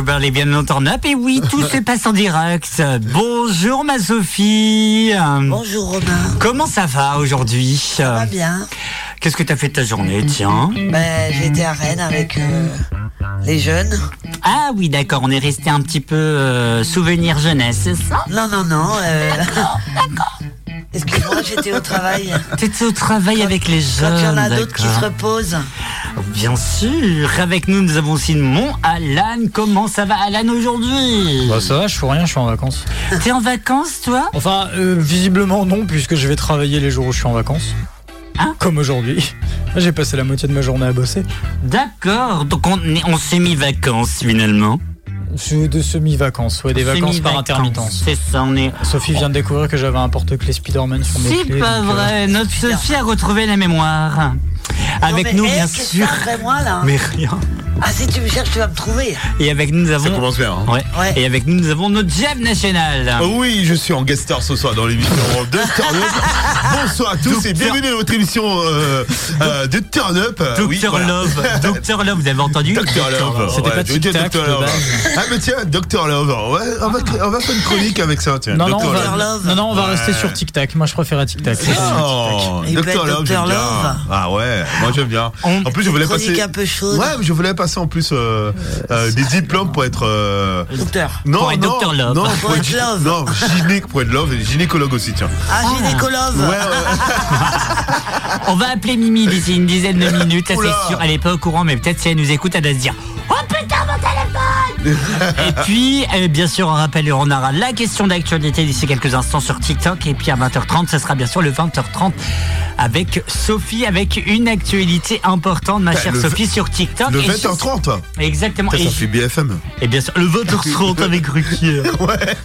parler bien de turn up. Et oui, tout se passe en direct. Bonjour ma Sophie. Bonjour Romain. Comment ça va aujourd'hui? Ça va bien. Qu'est-ce que t'as fait de ta journée, tiens? Ben, J'étais à Rennes avec euh, les jeunes. Ah oui, d'accord, on est resté un petit peu euh, souvenir jeunesse, c'est ça? Non, non, non. euh, D'accord. Excuse-moi, j'étais au travail. T'étais au travail avec les Quand jeunes. il y en a d'autres qui se reposent. Bien sûr. Avec nous, nous avons aussi mon Alan. Comment ça va, Alan, aujourd'hui? Bah ça va, je fais rien, je suis en vacances. T'es en vacances, toi? Enfin, euh, visiblement non, puisque je vais travailler les jours où je suis en vacances. Hein? Comme aujourd'hui. J'ai passé la moitié de ma journée à bosser. D'accord. Donc on, est- on s'est mis vacances finalement. C'est de semi-vacances, ouais, des vacances par intermittence. C'est ça, on est. Sophie vient de découvrir que j'avais un porte-clés Spider-Man sur mes C'est clés. pas donc, euh, vrai. Notre. Sophie a retrouvé la mémoire. Avec Non, nous, bien sûr. que t'as après moi là Mais rien. Ah, si tu me cherches, tu vas me trouver. Et avec nous, nous Ça avons. commence bien. hein. Ouais. Ouais. Et avec nous, nous avons notre Jeff National. Oh oui, je suis en guest star ce soir dans l'émission de Turn Up. Bonsoir à tous et bienvenue dans votre émission euh, euh, de Turn Up. Docteur oui, voilà. Love. Docteur Love, vous avez entendu Docteur Love. C'était pas Tic Tac, Ah mais tiens, Docteur Love. Ouais, on va, on va faire une chronique avec ça. Tiens, Non, non, on va, Dr. Love. non, non, on va Ouais. rester sur Tic Tac. Moi, je préfère à Tic Tac. Docteur Love, j'aime bien. Ah ouais, moi j'aime bien. En plus, je voulais passer. un peu chaude. Ouais, mais je voulais passer en plus euh, euh, des diplômes pour être. euh, Docteur. Non, Pour être non, Dr. Love. non, Pour être love. non, gynéc, pour être love et gynécologue aussi, tiens. Ah, gynécologue. Ouais, ouais. On va appeler Mimi d'ici une dizaine de minutes, ça c'est sûr. Elle est pas au courant, mais peut-être si elle nous écoute, elle va se dire Oh putain, mon téléphone Et puis, euh, bien sûr, on rappelle, on aura la question d'actualité d'ici quelques instants sur TikTok. Et puis à 20h30, ce sera bien sûr le 20h30 avec Sophie, avec une actualité importante, ma Bah, chère le Sophie, sur TikTok. Le Et 20h30. Exactement. Ça, Et, fait BFM. et bien sûr, le 20h30 avec Ruquier. Ouais.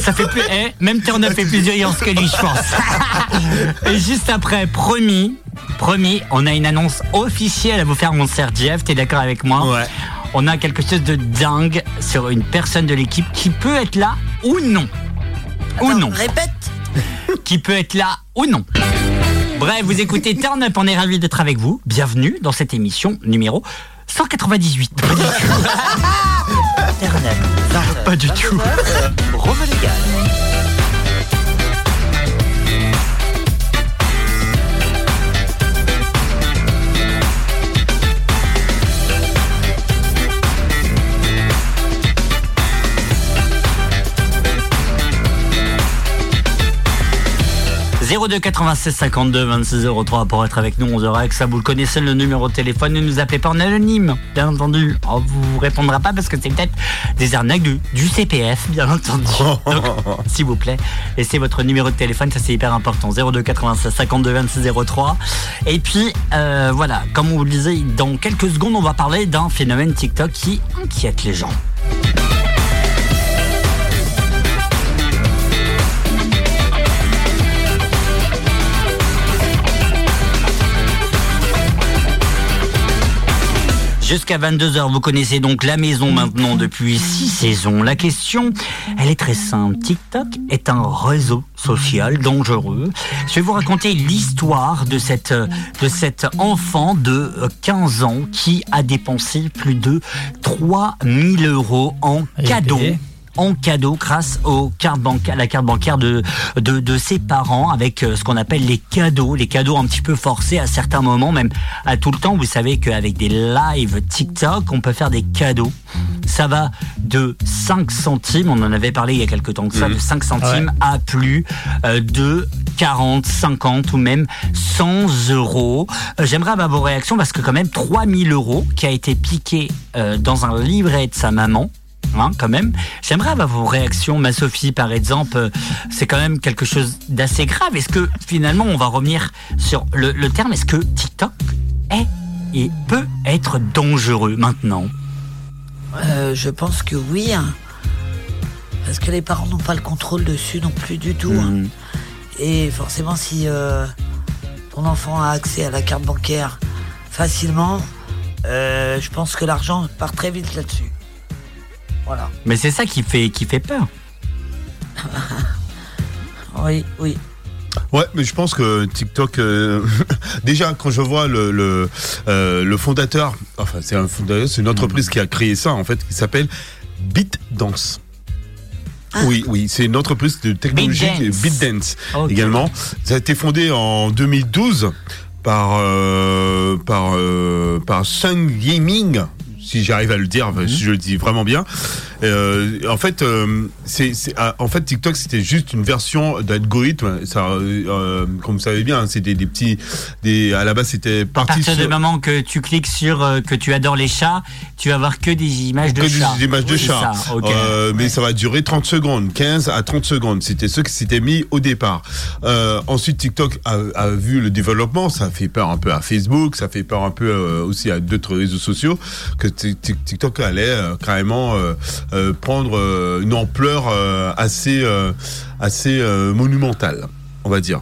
Ça fait plus. eh, même Up fait plus d'audience que lui, je pense. Et juste après, promis, promis, on a une annonce officielle à vous faire, mon cher Jeff. T'es d'accord avec moi? Ouais. On a quelque chose de dingue sur une personne de l'équipe qui peut être là ou non. ou non. Répète. Qui peut être là ou non. Bref, vous écoutez Turn Up, on est ravis d'être avec vous. Bienvenue dans cette émission numéro 198. Internet. Pas du tout. Romain Légal. 02 96 52 26 03 pour être avec nous 11 heures avec ça. Vous le connaissez le numéro de téléphone ne nous appelez pas en anonyme. Bien entendu. On vous répondra pas parce que c'est peut-être des arnaques du, du CPF bien entendu. Donc s'il vous plaît laissez votre numéro de téléphone ça c'est hyper important. 02 96 52 26 03 et puis euh, voilà. Comme on vous le disait dans quelques secondes on va parler d'un phénomène TikTok qui inquiète les gens Jusqu'à 22h, vous connaissez donc la maison maintenant depuis 6 saisons. La question, elle est très simple. TikTok est un réseau social dangereux. Je vais vous raconter l'histoire de cette, de cet enfant de euh, 15 ans qui a dépensé plus de 3000 euros en cadeaux. En cadeau grâce aux cartes bancaires, la carte bancaire de, de, de ses parents avec euh, ce qu'on appelle les cadeaux, les cadeaux un petit peu forcés à certains moments, même à tout le temps. Vous savez qu'avec des lives TikTok, on peut faire des cadeaux. Ça va de 5 centimes, on en avait parlé il y a quelques temps que ça, de 5 centimes à plus euh, de 40, 50 ou même 100 euros. Euh, J'aimerais avoir vos réactions parce que quand même 3000 euros qui a été piqué dans un livret de sa maman, Hein, quand même. J'aimerais avoir vos réactions, ma Sophie, par exemple. C'est quand même quelque chose d'assez grave. Est-ce que finalement, on va revenir sur le, le terme Est-ce que TikTok est et peut être dangereux maintenant? Euh, je pense que oui. hein. Parce que les parents n'ont pas le contrôle dessus non plus du tout. hein. Mhm. Et forcément, si euh, ton enfant a accès à la carte bancaire facilement, euh, je pense que l'argent part très vite là-dessus. Voilà. Mais c'est ça qui fait, qui fait peur. Oui, oui. Ouais, mais je pense que TikTok, euh, déjà quand je vois le le, euh, le fondateur, enfin c'est un fondateur, c'est une entreprise qui a créé ça en fait, qui s'appelle BitDance. Oui, oui, c'est une entreprise de technologie BitDance. Également. Ça a été fondé en 2012 par euh, par euh, par Sun Yiming, si j'arrive à le dire, Mhm. si je le dis vraiment bien. Euh, en fait, euh, c'est c'est- ah, en fait TikTok c'était juste une version d'algorithme. Ça, euh, comme vous savez bien, c'était des petits, des à la base c'était À parti partir du sur moment que tu cliques sur que tu adores les chats, tu vas voir que des images de que chats. des images de C'est chats. ça, mais ça va durer 30 secondes, 15 à 30 secondes. C'était ce qui s'était mis au départ. Ensuite, TikTok a, a vu le développement. Ça fait peur un peu à Facebook, ça fait peur un peu aussi à d'autres réseaux sociaux que TikTok allait euh, carrément euh, euh, prendre une ampleur assez, assez monumentale, on va dire.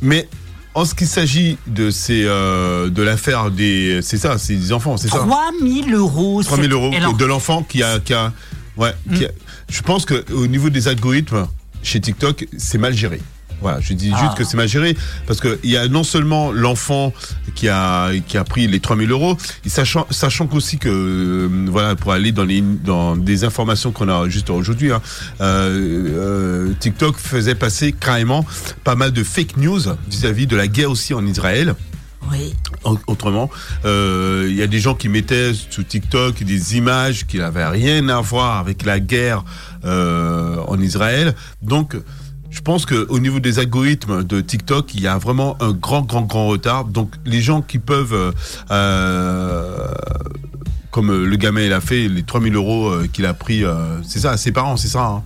Mais en ce qui s'agit de ces, euh, de l'affaire des, c'est ça, c'est des enfants, c'est ça. 3000 euros. 3 000 c'est- euros Et alors, de l'enfant qui a, qui a, ouais, qui a- je pense que au niveau des algorithmes chez TikTok, c'est mal géré. Voilà, je dis Ah. juste que c'est mal géré parce que il y a non seulement l'enfant qui a qui a pris les 3000 euros, sachant sachant qu'aussi que euh, voilà pour aller dans les dans des informations qu'on a juste aujourd'hui, hein, euh, euh, TikTok faisait passer carrément pas mal de fake news vis-à-vis de la guerre aussi en Israël. Oui. Au- Autrement, euh, il y a des gens qui mettaient sur TikTok des images qui n'avaient rien à voir avec la guerre euh, en Israël. Donc, je pense que au niveau des algorithmes de TikTok, il y a vraiment un grand, grand, grand retard. Donc, les gens qui peuvent, euh, euh, comme le gamin il a fait, les 3000 euros euh, qu'il a pris, c'est ça, ses parents, c'est ça. hein.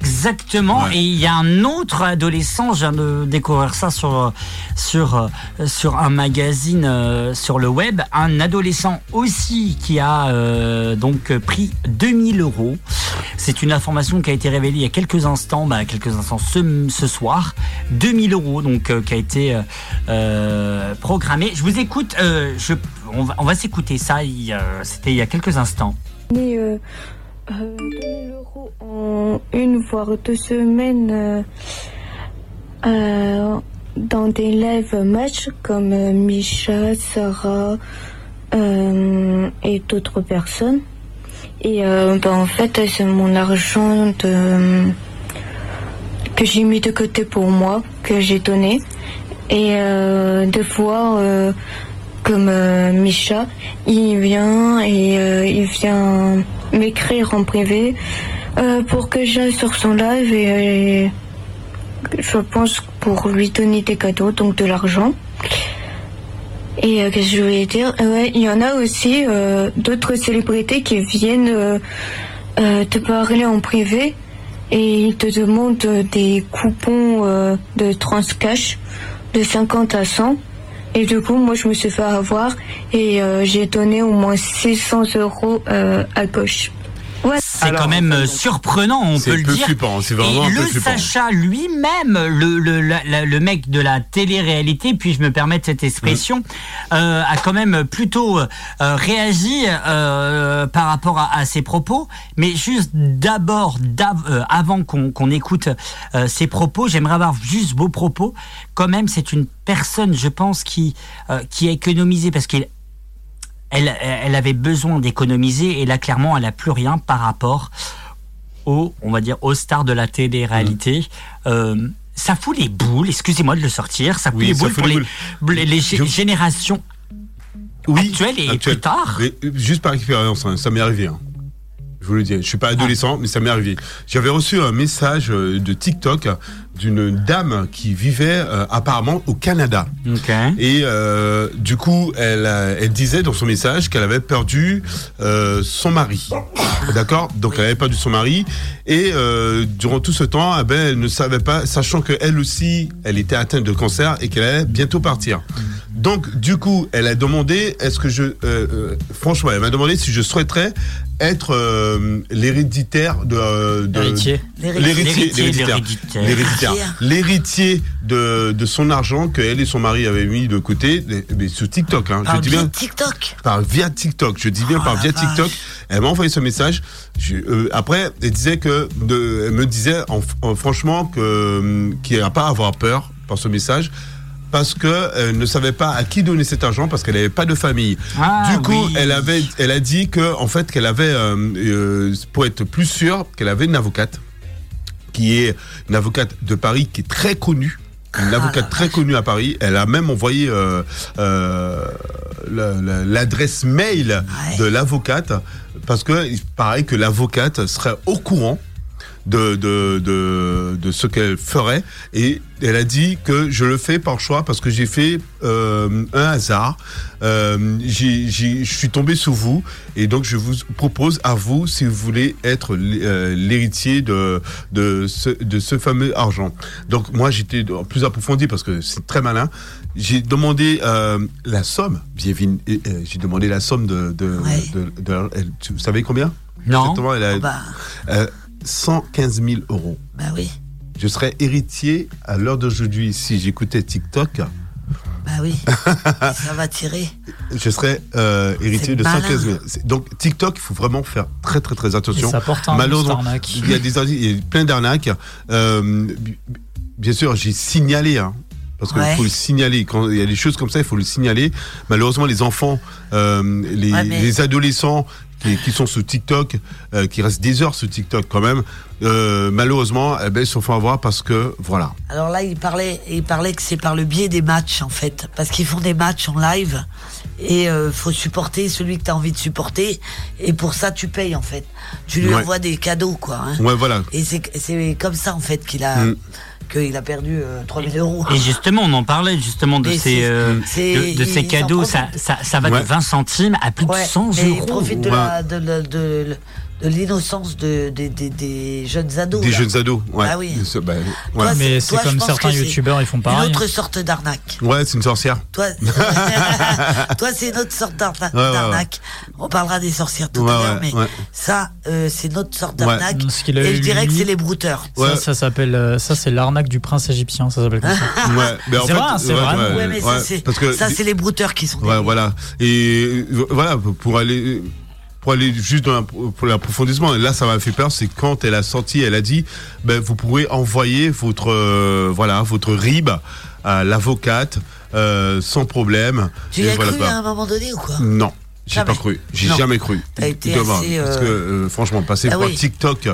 Exactement. Ouais. Et il y a un autre adolescent, je viens de découvrir ça sur sur euh, sur un magazine euh, sur le web, un adolescent aussi qui a euh, donc pris 2000 euros. C'est une information qui a été révélée il y a quelques instants, bah, quelques instants ce, ce soir. 2000 euros donc euh, qui a été programmé. Je vous écoute. euh, je, on va, on va s'écouter ça. C'était il y a quelques instants. Euh, euh, 2000 euros en une voire deux semaines euh, euh, dans des live matchs comme Misha, Sarah et d'autres personnes. Et bah, en fait, c'est mon argent que j'ai mis de côté pour moi, que j'ai donné. Et des fois, comme euh, Misha, il vient et euh, il vient m'écrire en privé euh, pour que j'aille sur son live et, et je pense pour lui donner des cadeaux, donc de l'argent. Et euh, qu'est-ce que je voulais dire? Euh, Ouais, il y en a aussi euh, d'autres célébrités qui viennent euh, euh, te parler en privé et ils te demandent euh, des coupons euh, de transcash de 50 à 100. Et du coup, moi, je me suis fait avoir et euh, j'ai donné au moins 600 euros euh, à gauche. Ouais. C'est quand même euh, surprenant, on peut le peu dire. flippant, c'est vraiment Et un peu le flippant. Sacha lui-même, le, le, la- le mec de la télé-réalité, puis je me permettre cette expression, Mm. euh, a quand même plutôt euh, réagi euh, par rapport à, à ses propos. Mais juste d'abord, euh, avant qu'on qu'on écoute euh, ses propos, j'aimerais avoir juste vos propos. Quand même, c'est une personne, je pense, qui, euh, qui a économisé parce qu'il elle, elle avait besoin d'économiser et là clairement elle a plus rien par rapport aux on va dire aux stars de la télé-réalité. Euh, ça fout les boules, excusez-moi de le sortir, ça fout Oui, les boules fout pour les les, boules. les, les gé- Je- générations actuelles et plus tard. Mais, euh, juste par expérience, hein, ça m'est arrivé. hein. Je vous le dis, je suis pas adolescent, mais ça m'est arrivé. J'avais reçu un message euh, de TikTok d'une dame qui vivait euh, apparemment au Canada. Et euh, du coup, elle, euh, elle disait dans son message qu'elle avait perdu euh, son mari. D'accord? Donc elle avait perdu son mari. Et durant tout ce temps, eh ben, elle ne savait pas, sachant qu'elle aussi, elle était atteinte de cancer et qu'elle allait bientôt partir. Donc du coup, elle a demandé, est-ce que je... franchement, elle m'a demandé si je souhaiterais être l'héréditaire de... de Héritier. L'héritier, L'héritier, l'héréditaire. L'héritier de, de son argent que elle et son mari avaient mis de côté, mais- sur TikTok, hein, je Par dis bien TikTok. par via TikTok. Je dis bien Oh par via vache. TikTok. Elle m'a envoyé ce message. Je- euh, après, elle disait que, de, elle me disait en- en- franchement que hum, qu'il n'y a pas à avoir peur par ce message parce que elle ne savait pas à qui donner cet argent parce qu'elle n'avait pas de famille. Ah, du coup, oui. elle avait, elle a dit que en fait qu'elle avait, euh, euh, pour être plus sûre, qu'elle avait une avocate qui est une avocate de Paris qui est très connue. Une avocate très connue à Paris. Elle a même envoyé euh, euh, la- la- l'adresse mail Ouais. de l'avocate parce que il paraît que l'avocate serait au courant de, de, de, de ce qu'elle ferait et elle a dit que je le fais par choix parce que j'ai fait euh, un hasard. Euh, je suis tombé sous vous et donc je vous propose à vous si vous voulez être euh, l'héritier de, de, ce, de ce fameux argent. Donc moi j'étais plus approfondi parce que c'est très malin. J'ai demandé euh, la somme. J'ai demandé la somme de... de, Ouais. de- de- elle- tu- vous savez combien? Non. Exactement, elle a, Oh, bah, euh, 115 000 euros. bah oui. Je serais héritier à l'heure d'aujourd'hui si j'écoutais TikTok. Bah oui. ça va tirer. Je serais euh, héritier de malin. 115 000. C'est- Donc TikTok, il faut vraiment faire très très très attention. ça porte un Malheureusement, il y a des il y a plein d'arnaques. Euh, bi- bien sûr, j'ai signalé. Hein, parce qu'il Ouais. faut le signaler. Quand il y a des choses comme ça, il faut le signaler. Malheureusement, les enfants, euh, les, Ouais, mais- les adolescents qui, qui sont sur TikTok, euh, qui restent des heures sur TikTok quand même, euh, malheureusement, eh ben, ils se font avoir parce que, voilà. Alors là, il parlait, il parlait que c'est par le biais des matchs, en fait. Parce qu'ils font des matchs en live. Et euh, faut supporter celui que tu as envie de supporter. Et pour ça, tu payes, en fait. Tu lui Ouais. envoies des cadeaux, quoi. hein. Ouais, voilà. Et c'est c'est comme ça, en fait, qu'il a, Mm. Qu'il a perdu euh, 3000 euros. Et justement, on en parlait justement de ces, euh, de, de ces cadeaux. Ça, profitent. ça, ça va Ouais. de 20 centimes à plus Ouais, de 100 mais euros. ils profitent de Ouais. la- de, la- de, de l'innocence de, des- des- des jeunes ados. Des là. jeunes ados. Ouais. Ah oui. C'est- bah, Toi, ouais. Mais c'est- toi, comme certains youtubeurs, ils font Une pareil. autre sorte d'arnaque. Ouais, c'est une sorcière. Toi, toi c'est une autre sorte d'arna- Ouais, ouais, ouais. d'arnaque. On parlera des sorcières tout Ouais, à l'heure, ouais, mais ouais. ça, euh, c'est une autre sorte d'arnaque. Ce Et je dirais que c'est les brouteurs. Ça, Ouais. ça s'appelle, euh, ça c'est l'arnaque du prince égyptien, ça s'appelle comme ça. Ouais, mais en C'est fait, vrai, c'est vrai. Ouais, mais ça, c'est parce que ça, c'est les brouteurs qui sont. Ouais, voilà. Et euh, voilà, pour aller pour aller juste dans la- pour l'approfondissement, là ça m'a fait peur, c'est quand elle a sorti, elle a dit, ben vous pourrez envoyer votre euh, voilà votre RIB à l'avocate euh, sans problème. Tu y Et as voilà, cru bah, à un moment donné ou quoi? Non. J'ai pas cru. J'ai jamais cru. T'as été Demain, assez, Parce euh, que, euh, franchement, passer Ah par oui. TikTok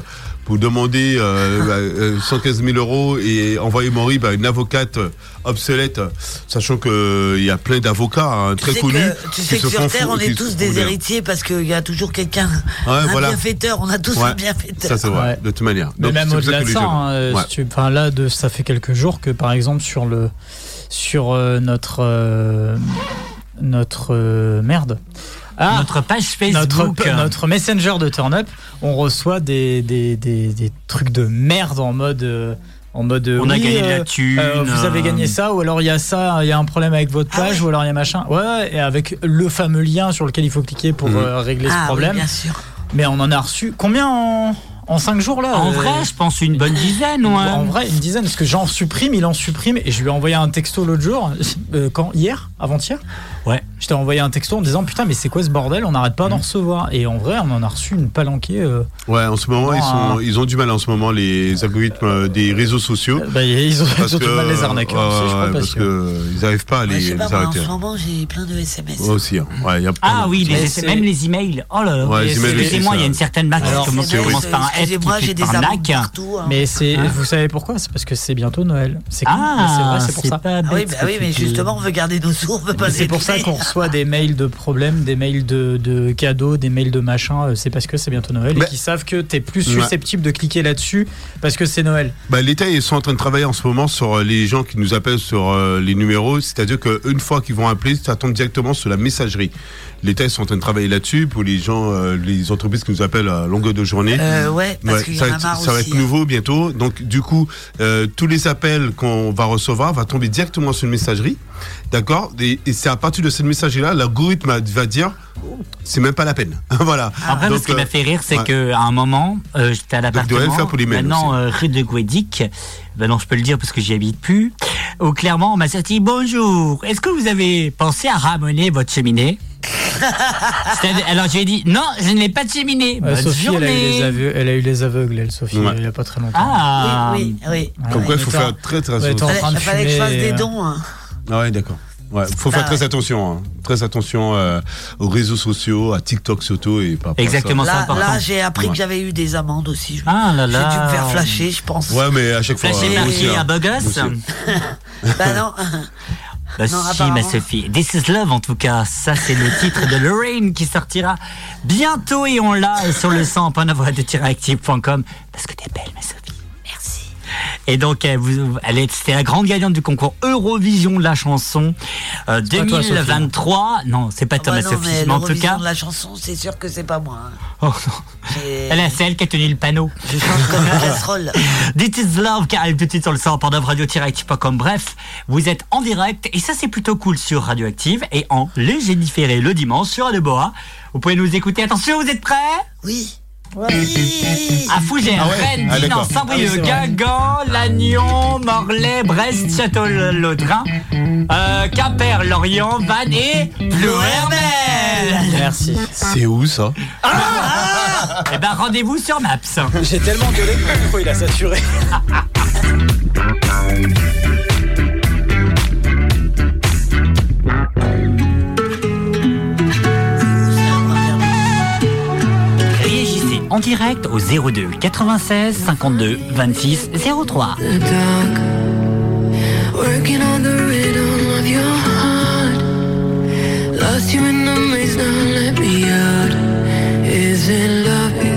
pour demander euh, euh, 115 000 euros et envoyer mon RIB à une avocate euh, obsolète, sachant qu'il y a plein d'avocats hein, Tu très sais connus. que, tu sais que sur Terre, fou- on est tous des bien. héritiers parce qu'il y a toujours quelqu'un, Ouais, un voilà. bienfaiteur. On a tous Ouais. un bienfaiteur. Ça, c'est vrai, Ouais. de toute manière. Mais Donc, même au-delà de ça, hein, euh, Ouais. si tu- enfin, là, de, ça fait quelques jours que, par exemple, sur le, sur euh, notre, euh, notre euh, merde. Ah, Notre page Facebook. notre messenger de Turn Up, on reçoit des, des, des, des trucs de merde en mode. euh, en mode on a gagné de euh, la thune. euh, vous avez euh, gagné ça, ou alors il y a ça, il y a un problème avec votre Ah page, ouais. ou alors il y a machin. Ouais, et avec le fameux lien sur lequel il faut cliquer pour euh, régler Ah, ce oui, problème. bien sûr. Mais on en a reçu combien en, en 5 jours là En euh, vrai, je pense une bonne dizaine, ouais. En vrai, une dizaine, parce que j'en supprime, il en supprime, et je lui ai envoyé un texto l'autre jour, euh, quand Hier Avant-hier Ouais. Je t'ai envoyé un texto en disant putain, mais c'est quoi ce bordel? On n'arrête pas d'en recevoir. Et en vrai, on en a reçu une palanquée. euh, Ouais, en ce moment, ils, Ah. sont, ils ont du mal en ce moment, les algorithmes euh, des réseaux sociaux. bah, ils ont, Parce ils ont tout que, le mal les arnaqueurs. ouais, aussi, je crois, ouais, parce parce que- que ils n'arrivent pas à je les, moi, en arrêter. ce moment, j'ai plein de SMS. Moi aussi, hein. ouais, il y a Ah oui, les, même les emails. Oh là là. Excusez-moi, il y a une certaine marque Alors, qui commence, par un F qui Excusez-moi, j'ai des partout. hein. Mais c'est, Hein vous savez pourquoi? C'est parce que c'est bientôt Noël. C'est Ah, c'est vrai, c'est pour ça. Ah oui, bah mais justement, on veut garder nos sourds, on veut pas C'est pour ça qu'on reçoit des mails de problèmes, des mails de, de cadeaux, des mails de machin. euh, C'est parce que c'est bientôt Noël et qu'ils savent que t'es plus Ouais. susceptible de cliquer là-dessus parce que c'est Noël. Bah, L'État, ils sont en train de travailler en ce moment sur euh, les gens qui nous appellent sur euh, les numéros. C'est-à-dire qu'une fois qu'ils vont appeler, ça tombe directement sur la messagerie. L'État, sont en train de travailler là-dessus pour les gens, euh, les entreprises qui nous appellent à longueur de journée. Euh, ouais, parce Ouais, qu'il y ça, en va a être- marre ça va aussi. être nouveau bientôt. Donc, du coup, euh, tous les appels qu'on va recevoir va tomber directement sur une messagerie. D'accord? Et, et c'est à partir de cette messagerie-là, l'algorithme va- dire c'est même pas la peine. voilà. Après, Donc, ce qui euh, m'a fait rire, c'est ouais. que à un moment, euh, j'étais à Donc, l'appartement. faire pour les mails Maintenant, euh, rue de Guédic. Ben non, je peux le dire parce que j'y habite plus. Où clairement, on m'a sorti bonjour. Est-ce que vous avez pensé à ramener votre cheminée? Alors j'ai dit non, je n'ai pas de cheminée. Euh, Bonne Sophie, elle a, eu journée. les aveugles, elle a eu les aveugles, elle, Sophie, Ouais. il y a pas très longtemps. Ah. Oui, oui, oui. Comme Ouais, quoi, il faut faire très très attention. t'es en train de Il fallait que je fasse des euh, dons. hein. Ah ouais, d'accord. Ouais, faut faire Ah très ouais. attention, hein. très attention euh, aux réseaux sociaux, à TikTok surtout et pas. Exactement. c'est Là, là j'ai appris Ouais. que j'avais eu des amendes aussi. Je- Ah là J'ai là. dû me faire flasher, je pense. Ouais, mais à chaque fois. Flasher euh, Marie aussi, hein. beau gosse. Aussi. Bah non. Bah Non, si, ma Sophie. This is Love, en tout cas. Ça, c'est le titre de Lorraine qui sortira bientôt et on l'a sur le 100.9 parce que t'es belle, ma Sophie. Et donc, elle, vous- elle est, c'était la grande gagnante du concours Eurovision de la chanson euh, pas toi, Sophie. 2023. non, c'est pas Ah toi, bah non, Sophie. mais Mais en tout cas, de la chanson, c'est sûr que c'est pas moi. hein. oh, non. Elle, c'est elle qui a tenu le panneau. Je chante comme une casserole. This is Love qui arrive tout de suite sur le 100 radio-active.com. Bref, vous êtes en direct et ça c'est plutôt cool sur Radioactive et en léger différé le dimanche sur Radio Boa. Vous pouvez nous écouter. Attention, vous êtes prêts? Oui. Oui. À Fougères, Ah ouais Rennes, Ah, Dinan. Saint-Brieuc, Ah oui. Guingamp, Lannion, Morlaix, Brest, Château-Laudrin, euh, Quimper, Lorient, Vannes et Plouermel. Merci. C'est où ça? Eh ben rendez-vous sur Maps. J'ai tellement gueulé que il a saturé. en direct au 02 96 52 26 03. the dark, working on the rhythm of your heart. Lost you in the maze, now let me out. Is love?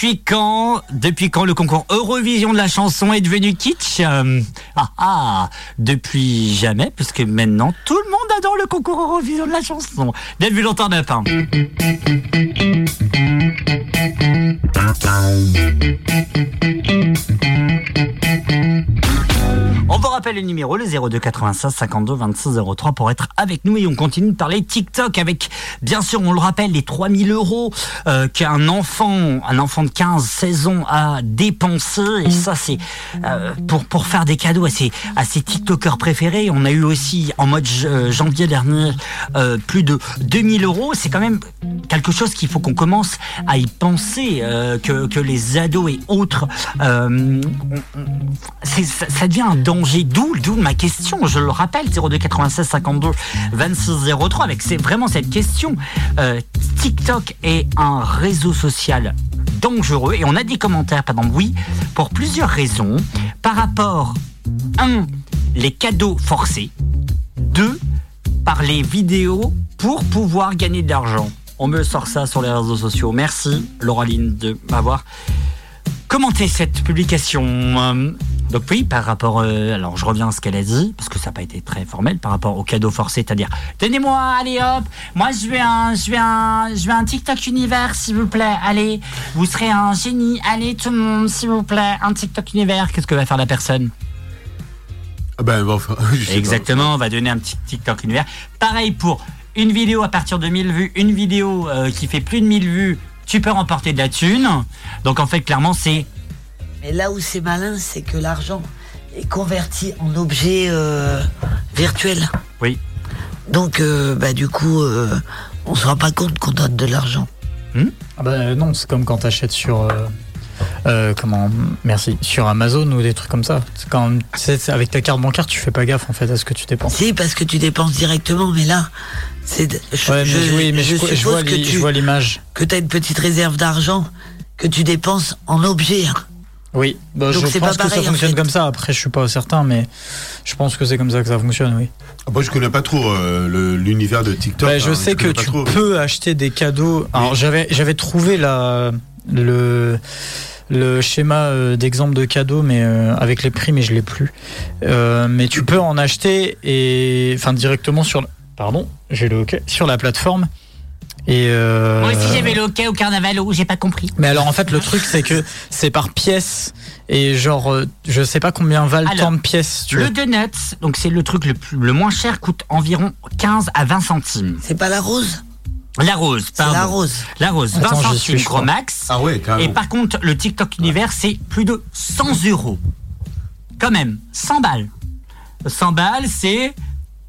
Depuis quand, depuis quand le concours Eurovision de la chanson est devenu kitsch Euh, Ah ah, depuis jamais, puisque maintenant tout le monde adore le concours Eurovision de la chanson. Bien vu longtemps. Hein. Rappelle le numéro, le 02 96 52 26 03 pour être avec nous et on continue de parler TikTok avec, bien sûr, on le rappelle, les 3000 euros euh, qu'un enfant, un enfant de 15, 16 ans a dépensé et ça c'est euh, pour, pour faire des cadeaux à ses, à ses TikTokers préférés. On a eu aussi en mois de j- janvier dernier euh, plus de 2000 euros. C'est quand même quelque chose qu'il faut qu'on commence à y penser, euh, que, que les ados et autres euh, ça devient un danger. D'où, ma question, je le rappelle, 02 96 52 26 03, avec c'est vraiment cette question. Euh, TikTok est un réseau social dangereux et on a des commentaires, pardon, oui, pour plusieurs raisons. Par rapport, un, les cadeaux forcés, deux, par les vidéos pour pouvoir gagner de l'argent. On me sort ça sur les réseaux sociaux. Merci, Lauraline, de m'avoir commenté cette publication. Euh, Donc oui, par rapport, euh, alors je reviens à ce qu'elle a dit, parce que ça n'a pas été très formel, par rapport au cadeau forcé, c'est-à-dire, tenez-moi, allez hop, moi je veux un, je un, je un TikTok univers, s'il vous plaît, allez, vous serez un génie, allez tout le monde, s'il vous plaît, un TikTok univers, qu'est-ce que va faire la personne? Ah ben, bon. Exactement, on va donner un petit TikTok univers. Pareil pour une vidéo à partir de 1000 vues, une vidéo euh, qui fait plus de 1000 vues, tu peux remporter de la thune. Donc en fait, clairement, c'est Mais là où c'est malin, c'est que l'argent est converti en objet euh, virtuel. oui. Donc, euh, bah, du coup, euh, on se rend pas compte qu'on donne de l'argent. Ah bah non, c'est comme quand t'achètes sur. euh, euh, comment Merci. Sur Amazon ou des trucs comme ça. Quand tu avec ta carte bancaire, tu fais pas gaffe en fait à ce que tu dépenses. Si, parce que tu dépenses directement, mais là, c'est. Je, Ouais, mais je- oui, mais je, je je suppose vois que tu je vois l'image. que as une petite réserve d'argent que tu dépenses en objet. hein. Oui, bah, Donc je pense pas que pareil, ça en fonctionne fait. comme ça. Après, je suis pas certain, mais je pense que c'est comme ça que ça fonctionne, oui. Ah, Moi, je connais pas trop euh, le- l'univers de TikTok. Bah, je hein, sais que tu trop. peux acheter des cadeaux. Alors j'avais j'avais trouvé la le le schéma euh, d'exemple de cadeaux, mais euh, avec les prix, mais je l'ai plus. Euh, mais tu peux en acheter et enfin directement sur. Pardon, j'ai le OK sur la plateforme. Et euh, Moi aussi j'avais le hockey au carnaval où j'ai pas compris. mais alors en fait le truc c'est que c'est par pièce et genre euh, je sais pas combien valent Alors, tant de pièces. Tu Le vois. donut, donc c'est le truc le, plus- le moins cher, coûte environ 15 à 20 centimes. C'est pas la rose? La rose, C'est pardon. la rose. La rose, 20 Attends, j'y centimes suis, je gros max. Ah ouais, Et par contre, le TikTok univers, c'est plus de 100 euros. Quand même, 100 balles. 100 balles, c'est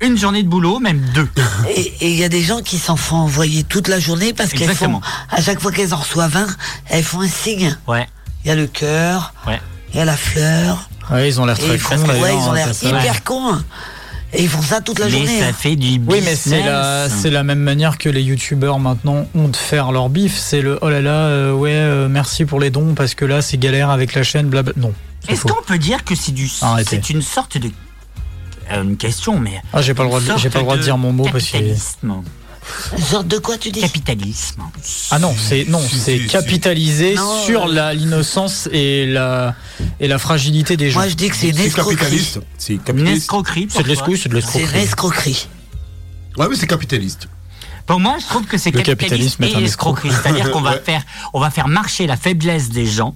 une journée de boulot, même deux. Et il y a des gens qui s'en font envoyer toute la journée parce qu'elles font, Exactement. à chaque fois qu'elles en reçoivent un, elles font un signe. Ouais, Il y a le cœur, ouais. il y a la fleur. Ouais, ils ont l'air très cons ouais, ils ont hein, l'air hyper cons. Et ils font ça toute la mais journée. ça hein. fait du Oui, mais c'est la, business. c'est la même manière que les youtubeurs maintenant ont de faire leur bif. C'est le oh là là, euh, ouais, euh, merci pour les dons parce que là c'est galère avec la chaîne, blabla. Non. Est-ce qu'on peut dire que c'est du, c'est une sorte de, une question, mais Ah, j'ai pas le droit, de, sorte j'ai pas le droit de dire mon mot parce que. capitalisme. Genre de quoi tu dis? Capitalisme. Ah non, c'est non, c'est Non, sur euh, la l'innocence et la et la fragilité des gens. Moi je dis que c'est une C'est escroquerie. capitaliste. C'est capitaliste. C'est de l'escroc, c'est de C'est l'escroquerie. escroquerie. Ouais, mais c'est capitaliste. Pour moi, je trouve que c'est Le capitalisme, capitalisme est un et escroquerie. C'est-à-dire qu'on va Ouais. faire, on va faire marcher la faiblesse des gens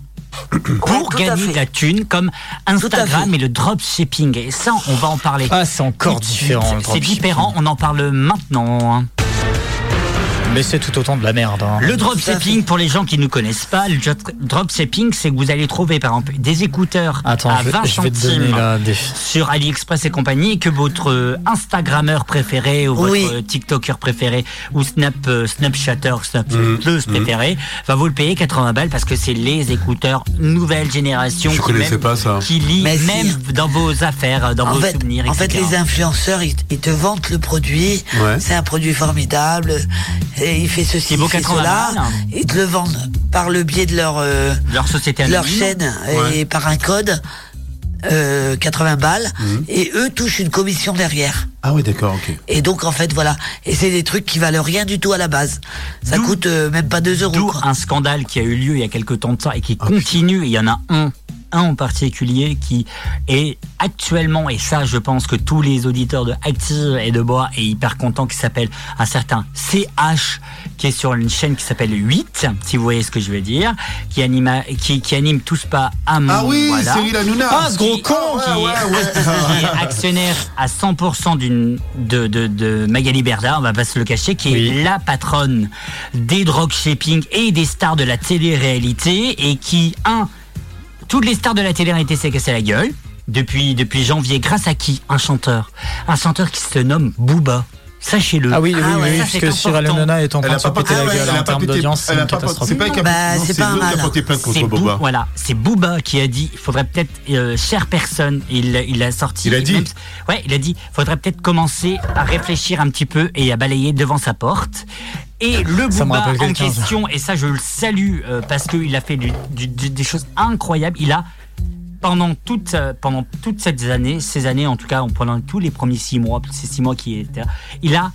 pour gagner de la thune, comme Instagram et le dropshipping. Et ça, on va en parler. Ah, c'est encore différent. C'est différent. On en parle maintenant. Mais c'est tout autant de la merde. hein. Le dropshipping, pour les gens qui ne connaissent pas, le dro- dropshipping, c'est que vous allez trouver par exemple des écouteurs Attends, à je vais, 20 je vais centimes sur AliExpress et compagnie et que votre euh, Instagrammeur préféré ou votre Oui. euh, TikToker préféré ou Snap euh, Snapchatter, Mmh. Snapchatteuse préférée va vous le payer 80 balles parce que c'est les écouteurs nouvelle génération Je qui, connaissais même- pas ça. qui lit Mais si. même dans vos affaires, dans En vos fait, souvenirs, en fait, les influenceurs, ils, ils te vantent le produit. Ouais. C'est un produit formidable. Et il fait ceci, il fait 80 cela. balles. Ils te le vendent par le biais de leur, euh, leur société de leur chaîne et par un code. euh, 80 balles et eux touchent une commission derrière Ah ouais, d'accord, ok. et donc en fait voilà et c'est des trucs qui valent rien du tout à la base ça coûte euh, même pas 2 euros D'où un scandale qui a eu lieu il y a quelques temps de ça et qui Ah, continue. Et il y en a un, un en particulier qui est actuellement, et ça je pense que tous les auditeurs de Active et de Bois est hyper content, qui s'appelle un certain CH, qui est sur une chaîne qui s'appelle 8, si vous voyez ce que je veux dire, qui anime, qui, qui anime tous pas à mon, Ah oui, voilà. Cyril Hanouna. Ah, ce gros con qui, ouais, ouais, ouais. qui est actionnaire à 100% d'une de, de, de Magali Berda, on va pas se le cacher, qui Oui. est la patronne des dropshipping et des stars de la télé-réalité et qui, un, toutes les stars de la télé-réalité s'est cassé la gueule depuis, depuis janvier grâce à qui Un chanteur. Un chanteur qui se nomme Booba. Sachez-le. Ah oui, oui, Ah oui, ouais, oui, ça, parce c'est que Cyril. Hanouna est en train Elle de a se pas péter porté- la ah gueule elle a en pas termes pété- d'audience, c'est pas. C'est pas, Bah, non, c'est pas porté plainte contre C'est Bou- Boba. voilà, c'est Booba qui a dit, il faudrait peut-être, euh, chère personne, il, il a sorti. Il a dit même- Ouais, il a dit, faudrait peut-être commencer à réfléchir un petit peu et à balayer devant sa porte. Et le Booba en question, et ça je le salue euh, parce qu'il a fait du- du- du- des choses incroyables. Il a pendant toute euh, pendant toutes ces années, ces années en tout cas, pendant tous les premiers six mois, ces six mois qui étaient, là, il a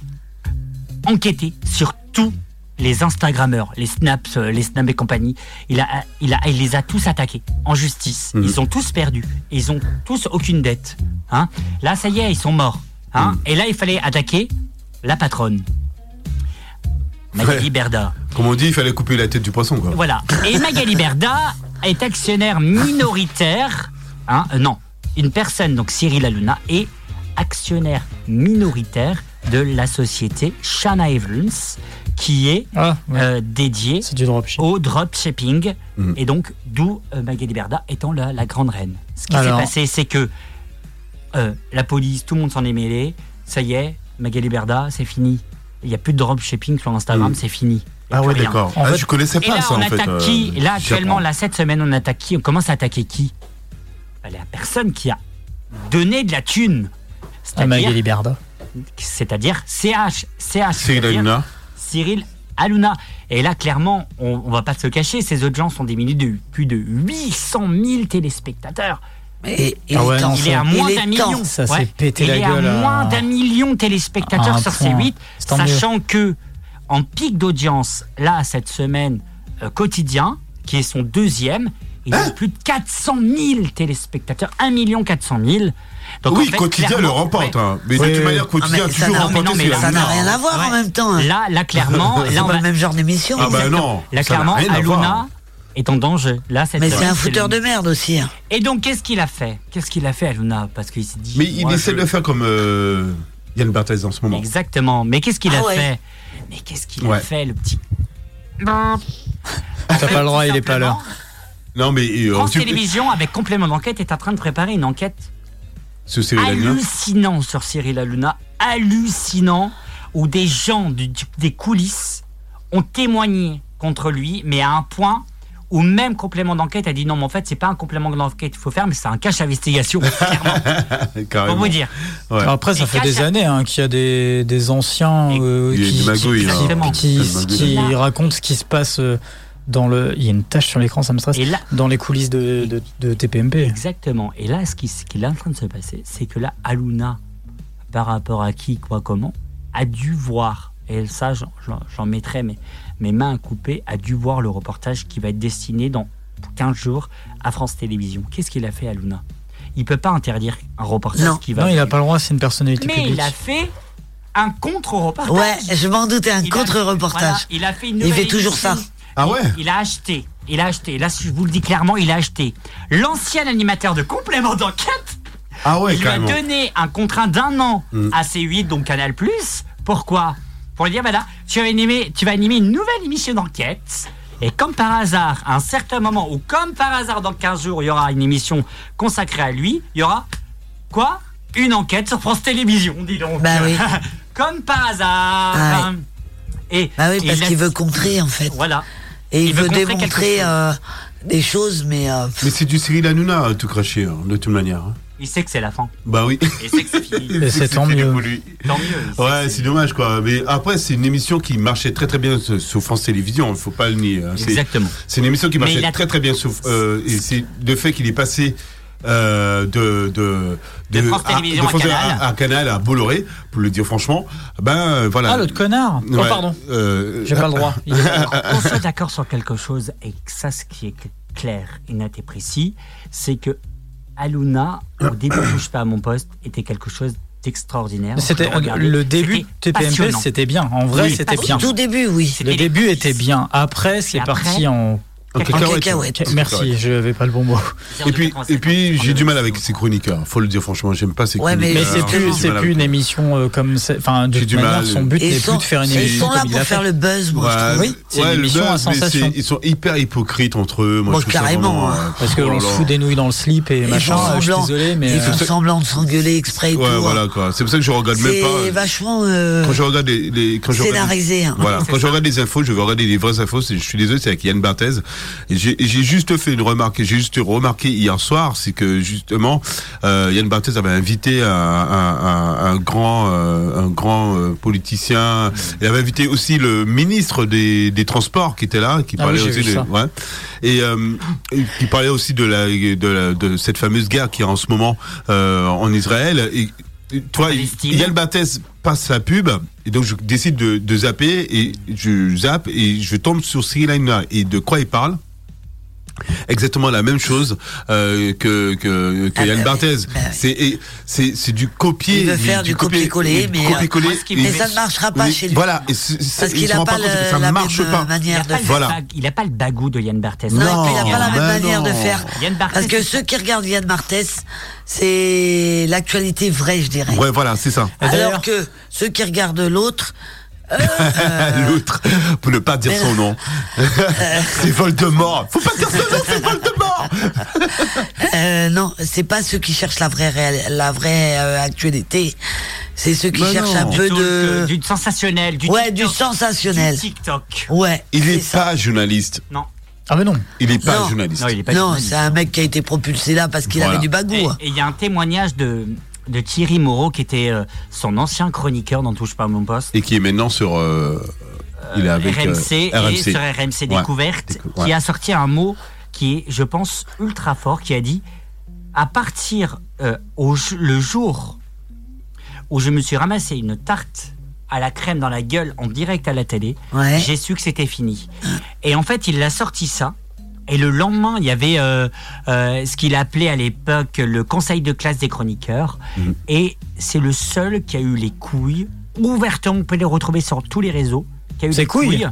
enquêté sur tous les Instagrammeurs, les Snaps, euh, les Snaps et compagnie, il, a, il, a, il les a tous attaqués en justice. Mhm. Ils sont tous perdus. Ils ont tous aucune dette. Hein là, ça y est, ils sont morts. Hein Mhm. Et là, il fallait attaquer la patronne. Magali Ouais. Berda. Comme on dit, il fallait couper la tête du poisson, quoi. Voilà. Et Magali Berda est actionnaire minoritaire. Hein, euh, non, une personne, donc Cyril Hanouna, est actionnaire minoritaire de la société Shana Evans, qui est Ah, ouais. euh, dédiée au dropshipping. Mhm. Et donc, d'où euh, Magali Berda étant la, la grande reine. Ce qui s'est passé, c'est que euh, la police, tout le monde s'en est mêlé. Ça y est, Magali Berda, c'est fini. Il n'y a plus de dropshipping sur Instagram, c'est fini. Ah ouais, d'accord. En Ah, fait- je connaissais Et pas là, ça, on en fait. attaque euh, qui? Là, actuellement, là, cette semaine, on attaque qui? On commence à attaquer qui? Bah, La personne qui a donné de la thune. C'est-à-dire, CH. CH. Cyril Hanouna. Cyril Hanouna. Et là, clairement, on, on va pas se le cacher, ces autres gens sont diminués de plus de 800 000 téléspectateurs. Et, il Ah ouais, est temps. non, Il est à Il moins est d'un temps. million. Ça s'est pété Il la est gueule à à- moins d'un million de téléspectateurs un sur point. C8, C'est tant mieux. sachant que en pic d'audience, là, cette semaine, euh, quotidien, qui est son deuxième, il Hein a plus de 400 000 téléspectateurs, 1 400 000. Donc, oui, en fait, quotidien le remporte. ouais. hein. Mais de toute manière, Ah, quotidien mais toujours remporté Ça n'a rien à voir en Ouais. même temps. hein. Là, là, clairement, là, on pas va- le même genre d'émission. Ah bah non. Là, ça n'a clairement, rien à Aluna voir. Est en danger. Là, cette Mais c'est un fouteur de merde aussi. hein. Et donc, qu'est-ce qu'il a fait? Qu'est-ce qu'il a fait, Aluna? Parce qu'il s'est dit. Mais il essaie je- de le faire comme euh, Yann Barthès en ce moment. Exactement. Mais qu'est-ce qu'il Ah a ouais. fait? Mais qu'est-ce qu'il Ouais. a fait, le petit? T'as pas le droit, il est pas à l'heure. Non, mais euh, France tu- Télévisions, avec complément d'enquête, est en train de préparer une enquête ce Cyril Hanouna. hallucinante sur Cyril Hanouna, hallucinant, où des gens du- du- des coulisses ont témoigné contre lui, mais à un point où même complément d'enquête a dit non, mais en fait, c'est pas un complément d'enquête qu'il faut faire, mais c'est un cache investigation, clairement, pour vous dire. Ouais. Après, ça Et fait des années hein, qu'il y a des, des anciens euh, qui, racontent ce qui se passe euh, dans le. Il y a une tache sur l'écran, ça me stresse. Et là, Dans les coulisses de, de, de TPMP. Exactement. Et là, ce qui, ce qui est en train de se passer, c'est que là, Aluna, par rapport à qui, quoi, comment, a dû voir, et ça, j'en- mettrai mes, mes mains à couper, a dû voir le reportage qui va être destiné dans 15 jours à France Télévisions. Qu'est-ce qu'il a fait, Aluna Il peut pas interdire un reportage Non. qui va. Non, il a pas le droit, c'est une personnalité Mais publique. il a fait un contre-reportage. Ouais, je m'en doutais, un contre-reportage. voilà, il a fait une Il fait toujours ça. Ah ouais Il a acheté, il a acheté, là je vous le dis clairement, il a acheté l'ancien animateur de complément d'enquête Ah ouais, il lui a donné un contrat d'un an Mm. à C8, donc Canal+. Pourquoi? Pour lui dire, voilà, tu vas, animer, tu vas animer une nouvelle émission d'enquête. Et comme par hasard, à un certain moment, ou comme par hasard, dans 15 jours, il y aura une émission consacrée à lui, il y aura quoi? Une enquête sur France Télévisions, dis donc. Bah oui. comme par hasard. Ah Et, Bah oui, parce qu'il veut contrer en fait. Voilà. Et il, il veut démontrer chose. euh, des choses, mais euh, Mais c'est du Cyril Hanouna, euh, tout craché, hein, de toute manière. hein. Il sait que c'est la fin. Bah oui. Il sait que c'est fini. Et c'est tant mieux. pour lui. Tant mieux. Ouais, c'est dommage quoi. Mais après, c'est une émission qui marchait très très bien sur France Télévisions. Il faut pas le nier. hein. Exactement. C'est une émission qui marchait a- très très bien sur. euh, et c'est le fait qu'il est passé. euh, de, de, De France Télévisions à France Canal. à, à Canal à Bolloré pour le dire franchement ben euh, voilà Ah, l'autre connard Oh, Ouais, pardon. euh, J'ai pas le droit. Qu'on soit d'accord sur quelque chose et que ça, ce qui est clair et net et précis, c'est que Aluna, au début, touche pas à mon poste, était quelque chose d'extraordinaire. C'était Je le début TPMP, c'était bien. En vrai, Oui, c'était au bien. tout début, oui. Le début était bien. Après, c'est parti en. En En cacahuète. cacahuète. Ok, Merci, je n'avais pas le bon mot. Et puis, et puis j'ai du mal avec ces chroniqueurs. Faut le dire franchement, j'aime pas ces Ouais, mais Mais chroniqueurs. c'est Euh, plus, c'est plus une émission euh, comme. c'est- Enfin, de J'ai toute du manière, mal. son but n'est plus de faire une et ils émission sont là comme pour faire le buzz, moi, je Ouais, trouve. Oui, c'est une le émission à buzz, mais sensation. c'est- Ils sont hyper hypocrites entre eux. Moi, Bon, je trouve ça carrément, vraiment, hein. euh, Parce oh qu'on se là. fout des nouilles dans le slip et Ils machin. euh, Je suis désolé, mais. Ils font euh, semblant de s'engueuler exprès et Ouais, tout. hein. voilà quoi. C'est pour ça que je regarde même C'est pas. vachement euh, Quand je regarde les, je regarde- scénarisé. hein. Voilà, quand je regarde les infos, je vais regarder les vraies infos. c'est- Je suis désolé, c'est avec Yann Barthez. J'ai juste fait une remarque. J'ai juste remarqué hier soir, c'est que justement, euh, Yann Barthez avait invité un, un, un, un grand, euh, un grand euh, politicien. Il avait invité aussi le ministre des, des Transports qui était là, qui Ah parlait oui, aussi de, ça. ouais, et euh, et qui parlait aussi de la, de la, de cette fameuse guerre qui est en ce moment euh, en Israël. Et, Palestine. Yann Barthez passe la pub et donc je décide de, de zapper et je zappe et je tombe sur Cyril Hanouna et de quoi il parle? Exactement la même chose euh, que que, que Ah, Yann bah oui, Barthez. bah oui. C'est c'est c'est du copier. Il veut mais faire du copier- copier-coller, mais, euh, moi, ce Mais ça ne marchera pas mais chez lui. Voilà. Et Parce qu'il se n'a pas compte que le- ça la marche même pas. Il manière n'a de pas, le faire. Voilà. il a pas le bagou de Yann Barthès. Non, Non, et puis il n'a pas la même bah manière de faire. Parce que ceux qui regardent Yann Barthès, c'est l'actualité vraie, je dirais. Ouais, voilà, c'est ça. Alors que ceux qui regardent l'autre, L'autre, pour ne pas dire son nom. c'est Voldemort. Faut pas dire son nom, c'est Voldemort. euh, non, c'est pas ceux qui cherchent la vraie, la vraie euh, actualité. C'est ceux qui Bah cherchent non. un peu de. du sensationnel, du Ouais, TikTok, du sensationnel. du TikTok. Ouais. Il est ça. pas journaliste. Non, Ah mais non. Il est pas Non. journaliste. non, il est pas Non, journaliste. c'est un mec qui a été propulsé là parce qu'il Voilà. avait du bagou. Et il y a un témoignage de, de Thierry Moreau qui était euh, son ancien chroniqueur dans Touche pas à mon poste. Et qui est maintenant sur. euh, il est avec euh, RMC, RMC. et sur RMC Découverte, Décou- qui ouais. a sorti un mot qui est, je pense, ultra fort, qui a dit à partir euh, au le jour où je me suis ramassé une tarte à la crème dans la gueule en direct à la télé, Ouais. j'ai su que c'était fini. Et en fait, il a sorti ça. Et le lendemain, il y avait euh, euh, ce qu'il appelait à l'époque le conseil de classe des chroniqueurs. Mhm. Et c'est le seul qui a eu les couilles ouvertement. On peut les retrouver sur tous les réseaux. Qui a eu Ses les couilles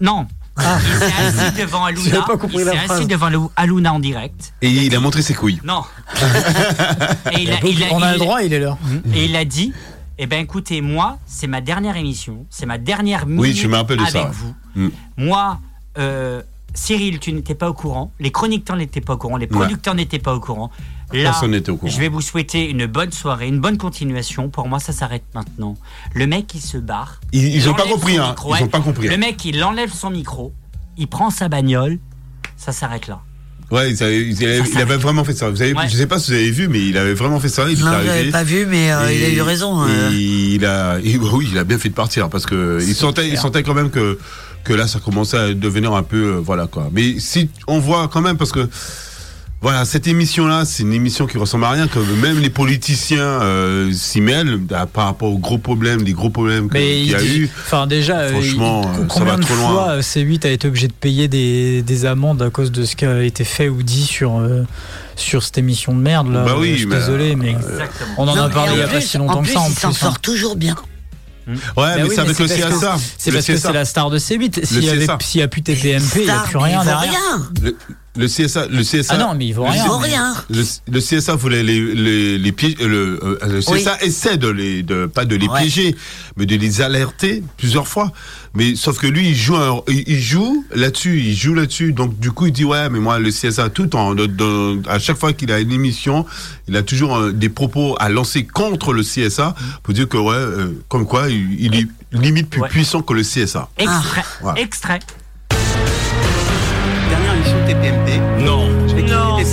Non. Il s'est assis devant Aluna. pas compris il s'est assis devant Aluna en direct. Et il a montré ses couilles. Non. et il a, il a- on a il- le droit, il est là. Et il a dit Eh ben écoutez, moi, c'est ma dernière émission, c'est ma dernière minute Oui, je me rappelle de avec ça, vous. Mm. Moi, euh, Cyril, tu n'étais pas au courant, les chroniqueurs n'étaient pas au courant, les producteurs n'étaient pas au courant. Là, Personne n'était au courant. je vais vous souhaiter une bonne soirée, une bonne continuation. Pour moi, ça s'arrête maintenant. Le mec, il se barre. Ils, ils Il ont pas compris, hein. micro, Ils ouais. ont pas compris. Le mec, il enlève son micro, il prend sa bagnole, ça s'arrête là. Ouais, il avait vraiment fait ça. Vous avez, Ouais. je sais pas si vous avez vu, mais il avait vraiment fait ça. Il Non, je l'avais pas vu, mais euh, Et- il a eu raison. euh. il a, oui, il a bien fait de partir parce que il sentait, il sentait quand même que que là, ça commençait à devenir un peu, euh, voilà quoi. Mais si on voit quand même parce que. Voilà, cette émission-là, c'est une émission qui ressemble à rien, que même les politiciens euh, s'y mêlent à- par rapport aux gros problèmes, les gros problèmes qu'il y a dit- eu. enfin déjà, euh, Franchement, il- euh, ça va de trop loin. fois euh, C8 a été obligé de payer des, des amendes à cause de ce qui a été fait ou dit sur euh, sur cette émission de merde là? Bah oui, je suis mais, désolé, mais Exactement. on en Non, a parlé en il y a pas plus- si longtemps en que ça. En plus, il s'en plus, hein. sort toujours bien. Ouais, Bah mais oui, c'est avec le parce que- CSA. C'est Le parce que c'est la star de C8. S'il y avait, CSA. s'il y a plus TPMP, il n'y a plus mais rien derrière. rien. Le, le CSA, le CSA. Ah non, mais il vaut le- rien. Vaut rien. Le, le CSA voulait les, les, les piéger, le, euh, le Oui. CSA essaie de les, de, pas de les Ouais. piéger, mais de les alerter plusieurs fois. Mais sauf que lui, il joue, un- il, il joue là-dessus, il joue là-dessus. Donc du coup, il dit ouais, mais moi le CSA tout de- à chaque fois qu'il a une émission, il a toujours euh, des propos à lancer contre le CSA pour dire que ouais, euh, comme quoi, il, il est limite plus Ouais. puissant que le CSA. Extrait. Ouais. Extrait.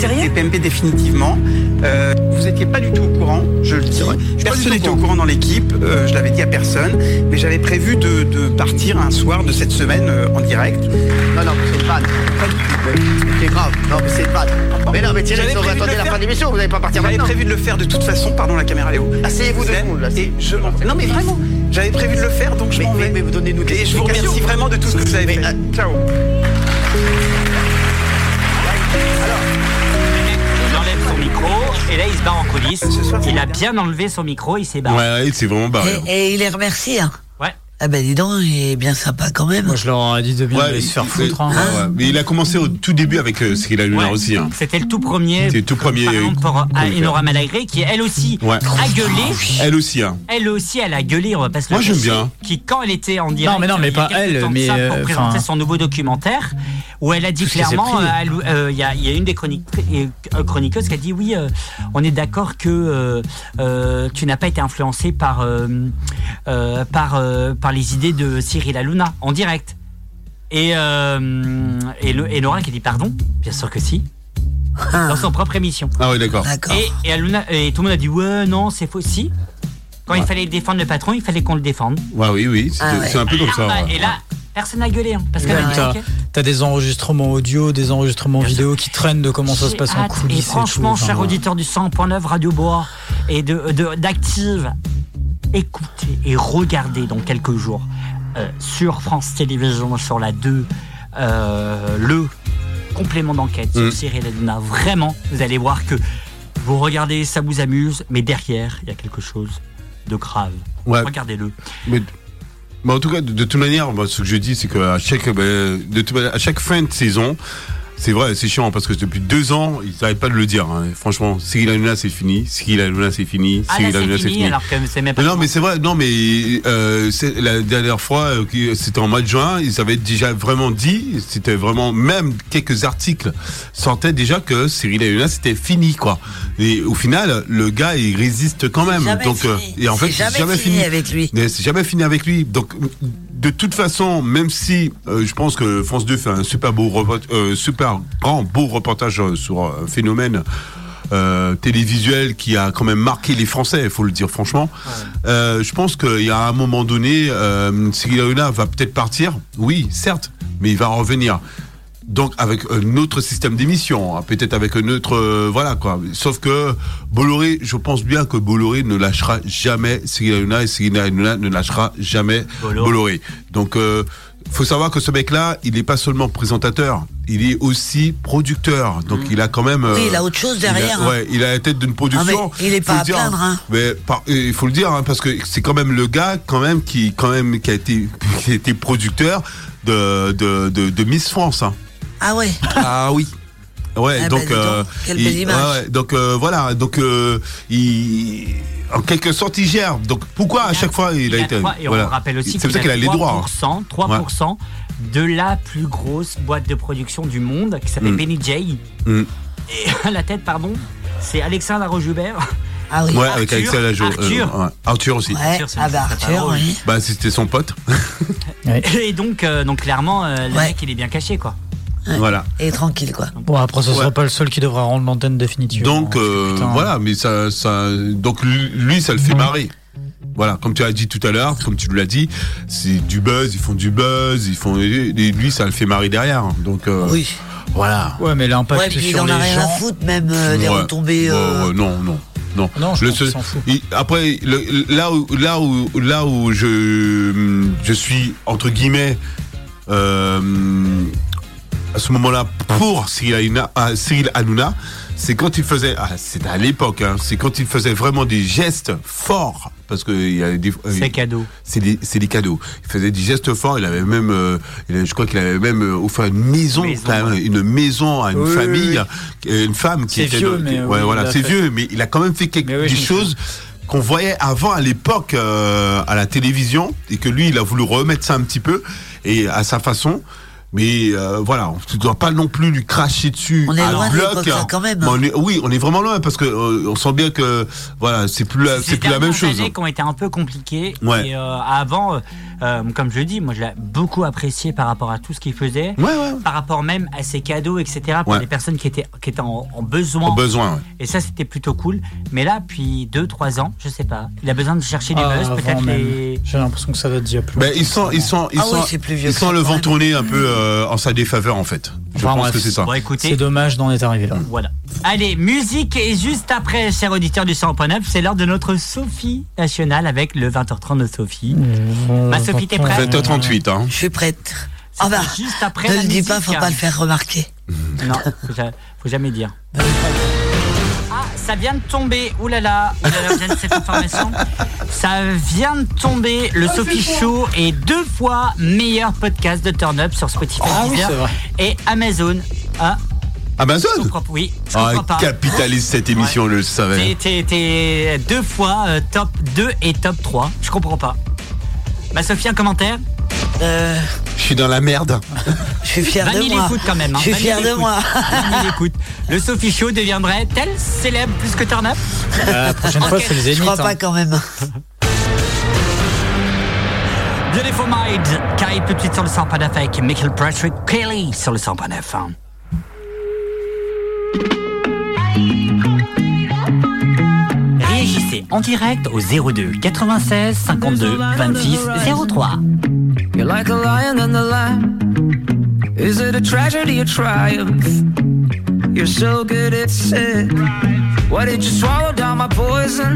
Les TPMP définitivement. Euh, vous n'étiez pas du tout au courant, je le dis. Personne n'était au courant dans l'équipe, euh, je l'avais dit à personne, mais j'avais prévu de, de partir un soir de cette semaine euh, en direct. Non, non, c'est une vanne. C'est grave. Non, mais c'est une vanne. Mais non, mais Thierry, J'avais de attendez la faire. fin de l'émission, vous n'allez pas partir J'avais maintenant. prévu de le faire de toute façon, pardon la caméra Léo. Asseyez-vous deux secondes, là. Et je. Non mais vraiment, j'avais prévu de le faire donc je m'en vais. mais vous donnez-nous des Et je vous remercie vraiment de tout ce que vous avez Mais, fait. euh, Ciao. Et là il se barre en coulisses. Ce Il a bien. enlevé son micro, il s'est barré. Ouais, ouais, c'est vraiment barré. Et, et il est remercié. Hein. Ouais. Ah ben dis donc, il est bien sympa quand même. Moi, je leur aurais dit de bien Ouais, aller se faire il- foutre. hein. ouais, ouais. Mais il a commencé au tout début avec euh, Cyril Hanouna Ouais. aussi. Hein. C'était le tout premier. C'était le tout premier, Par exemple, pour euh. Enora Malagré, qui elle aussi Ouais. a gueulé. Elle aussi, hein. Elle aussi, elle a gueulé, on va pas se le Moi, j'aime bien. Qui, quand elle était en direct, Non, mais non, mais il a pas elle, mais, ça, euh, pour présenter son nouveau documentaire, où elle a dit clairement, euh, euh, il y, a, il y a une des chroniques, euh, chroniqueuses qui a dit oui, euh, on est d'accord que euh, euh, tu n'as pas été influencé par euh, euh, par euh, par les idées de Cyril Hanouna en direct. Et, euh, et, le, et Laura qui dit pardon, bien sûr que si, Ah, dans son propre émission. Ah oui, d'accord. Et, et, Hanouna- et tout le monde a dit ouais non c'est faux si. Quand il fallait défendre le patron, il fallait qu'on le défende. Ouais, oui, oui. C'est Ah ouais. un peu comme ça. Ouais. Et là, personne n'a gueulé, hein, parce qu'elle Ouais, a dit T'as des enregistrements audio, des enregistrements vidéo qui traînent de comment ça se passe en coulisses. Et franchement, tout. Enfin, cher voilà. auditeur du 100.9 Radio Bois et de de- d'Active, écoutez et regardez dans quelques jours euh, sur France Télévisions, sur la 2, euh, le complément d'enquête sur Mm. Cyril Hanouna. Vraiment, vous allez voir que vous regardez, ça vous amuse, mais derrière, il y a quelque chose de grave. Ouais. Regardez-le. Mais, mais en tout cas, de, toute manière, moi, ce que je dis, c'est qu'à chaque, à chaque fin de saison, c'est vrai, c'est chiant parce que depuis deux ans, ils n'arrêtent pas de le dire. hein. Franchement, Cyril Hanouna, c'est fini. Cyril Hanouna, c'est fini. Ah Cyril c'est Hanouna, fini, alors que c'est même pas. Mais non, mais c'est vrai. Non, mais euh, la dernière fois, euh, c'était en mois de juin, ils avaient déjà vraiment dit, c'était vraiment même quelques articles sortaient déjà que Cyril Hanouna c'était fini quoi. Et au final, le gars il résiste quand même. Donc euh, fini. et en fait, C'est jamais fini avec lui. Mais C'est jamais fini avec lui. Donc de toute façon, même si euh, je pense que France 2 fait un super beau report- euh, grand beau reportage euh, sur un phénomène euh, télévisuel qui a quand même marqué les Français, il faut le dire franchement. Euh, je pense qu'il y a un moment donné, euh, Cyril Hanouna va peut-être partir, oui, certes, mais il va revenir. Donc avec un autre système d'émission, hein, peut-être avec un autre, euh, voilà quoi. Sauf que Bolloré, je pense bien que Bolloré ne lâchera jamais Cyril Hanouna et Cyril Hanouna ne lâchera jamais Bolloré. Bolloré. Donc euh, faut savoir que ce mec-là, il n'est pas seulement présentateur, il est aussi producteur. Donc il a quand même. Oui, euh, il a autre chose derrière, Il a, hein. ouais, il a la tête d'une production. Ah, il est pas à dire, plaindre, hein. Mais par- et il faut le dire hein, parce que c'est quand même le gars quand même qui quand même qui a été qui a été producteur de de, de, de Miss France. hein. Ah ouais. Ah oui. Ouais, Ah bah, donc, donc, euh, quelle il- belle image. ouais, ouais, donc euh, voilà, donc euh, il, en quelque sorte il gère. Donc pourquoi à chaque fois il a Il a été et voilà. on rappelle aussi C'est pour ça qu'il a les droits. hein. 3%, 3% de la plus grosse boîte de production du monde qui s'appelle Mm. Benny J. Mm. Et à la tête, pardon, c'est Alexandre Arojubert. Ah oui. Ouais, avec Arthur, Alexia Lajo. Arthur. ouais. Arthur aussi. Ouais. Arthur, c'est- Ah bah Arthur, oui. Bah c'était son pote. Et donc, euh, donc clairement, euh, le Ouais. mec, il est bien caché, quoi. Voilà. Et tranquille quoi. Bon, après, ce Ouais. sera pas le seul qui devra rendre l'antenne définitivement. Donc euh, Putain. voilà, mais ça, ça, donc lui, ça le fait marrer. Voilà, comme tu as dit tout à l'heure, comme tu l'as dit, c'est du buzz, ils font du buzz, ils font, et lui, ça le fait marrer derrière. Donc euh, Oui. voilà. Ouais, mais l'impact Ouais, puis il sur en les a rien à gens. foutre même euh, des Ouais. retombées. Ouais, euh, ouais, non, non, non. Non, je Le seul- s'en fout. il- après, le- là où, là où, là où je, je suis entre guillemets euh, à ce moment-là pour Cyril Hanouna, ah, Cyril Hanouna, c'est quand il faisait, ah, c'était à l'époque, hein, c'est quand il faisait vraiment des gestes forts, parce que il y a des, C'est cadeau. c'est des, c'est des cadeaux. Il faisait des gestes forts. Il avait même, euh, je crois qu'il avait même euh, offert une maison, ouais. une maison à une Oui, oui, famille, euh, une femme qui C'est était. vieux, dans- mais ouais, oui, voilà, il a c'est fait. vieux, mais il a quand même fait quelque, choses qu'on voyait avant à l'époque euh, à la télévision et que lui, il a voulu remettre ça un petit peu et à sa façon. Mais euh, voilà, tu dois pas non plus lui cracher dessus. On est à loin de bloc. ça, quand même, Mais hein. on est- oui, on est vraiment loin parce que euh, on sent bien que voilà, c'est plus la, Ces c'est plus la même chose. années qui ont été un peu compliquées. Ouais. Et euh, avant, comme je le dis, moi je l'ai beaucoup apprécié par rapport à tout ce qu'il faisait. Ouais, ouais. Par rapport même à ses cadeaux, etc. Pour Ouais. les personnes qui étaient, qui étaient en, en besoin. Au besoin. ouais. Et ça, c'était plutôt cool. Mais là, depuis 2-3 ans, je sais pas. Il a besoin de chercher du Ah, buzz, peut-être les. J'ai l'impression que ça va être déjà plus. Ben, ils sont, ils sont, ils Ah sont, ils sont le vent tourner un peu euh, en sa défaveur en fait. Je Enfin, pense bref. que c'est ça. Bon. C'est dommage d'en être arrivé là. Voilà. Allez, musique et juste après, chers auditeurs du 100.9, c'est l'heure de notre Sophie nationale avec le 20h30 de Sophie. Ma Sophie, t'es prête 20h38, hein. Je suis prête. Ah bah, juste après ne la le dis pas, faut pas le faire remarquer. Non, faut, ja- faut jamais dire. Ah, ça vient de tomber. Ouh là là, ouh là là, vous avez cette information. Ça vient de tomber. Le Sophie Show est deux fois meilleur podcast de Turn Up sur Spotify, Ah oui, vrai. et Amazon. Ah, Amazon? Je comprends- oui, je Ah, comprends pas. capitalise cette émission, je le savais. T'es- deux fois euh, top 2 et top 3. Je comprends pas. Ma Sophie, un commentaire? Euh, Je suis dans la merde. je suis fier 20 de 000 moi. écoutes quand même. hein. Je suis 20 000 fier de moi. 20 000 écoutes. Le Sophie Show deviendrait tel célèbre plus que Turn Up Euh, La prochaine fois, Ok. c'est le Je Zénith. crois hein. pas quand même. Beautiful Mind arrive tout de suite sur le 100.9 avec Michael Patrick Kelly sur le 100.9. en direct au 02 96 52 26 03. You're like a lion in the lamb. Is it a tragedy or triumph? You're so good at it. Why did you swallow down my poison?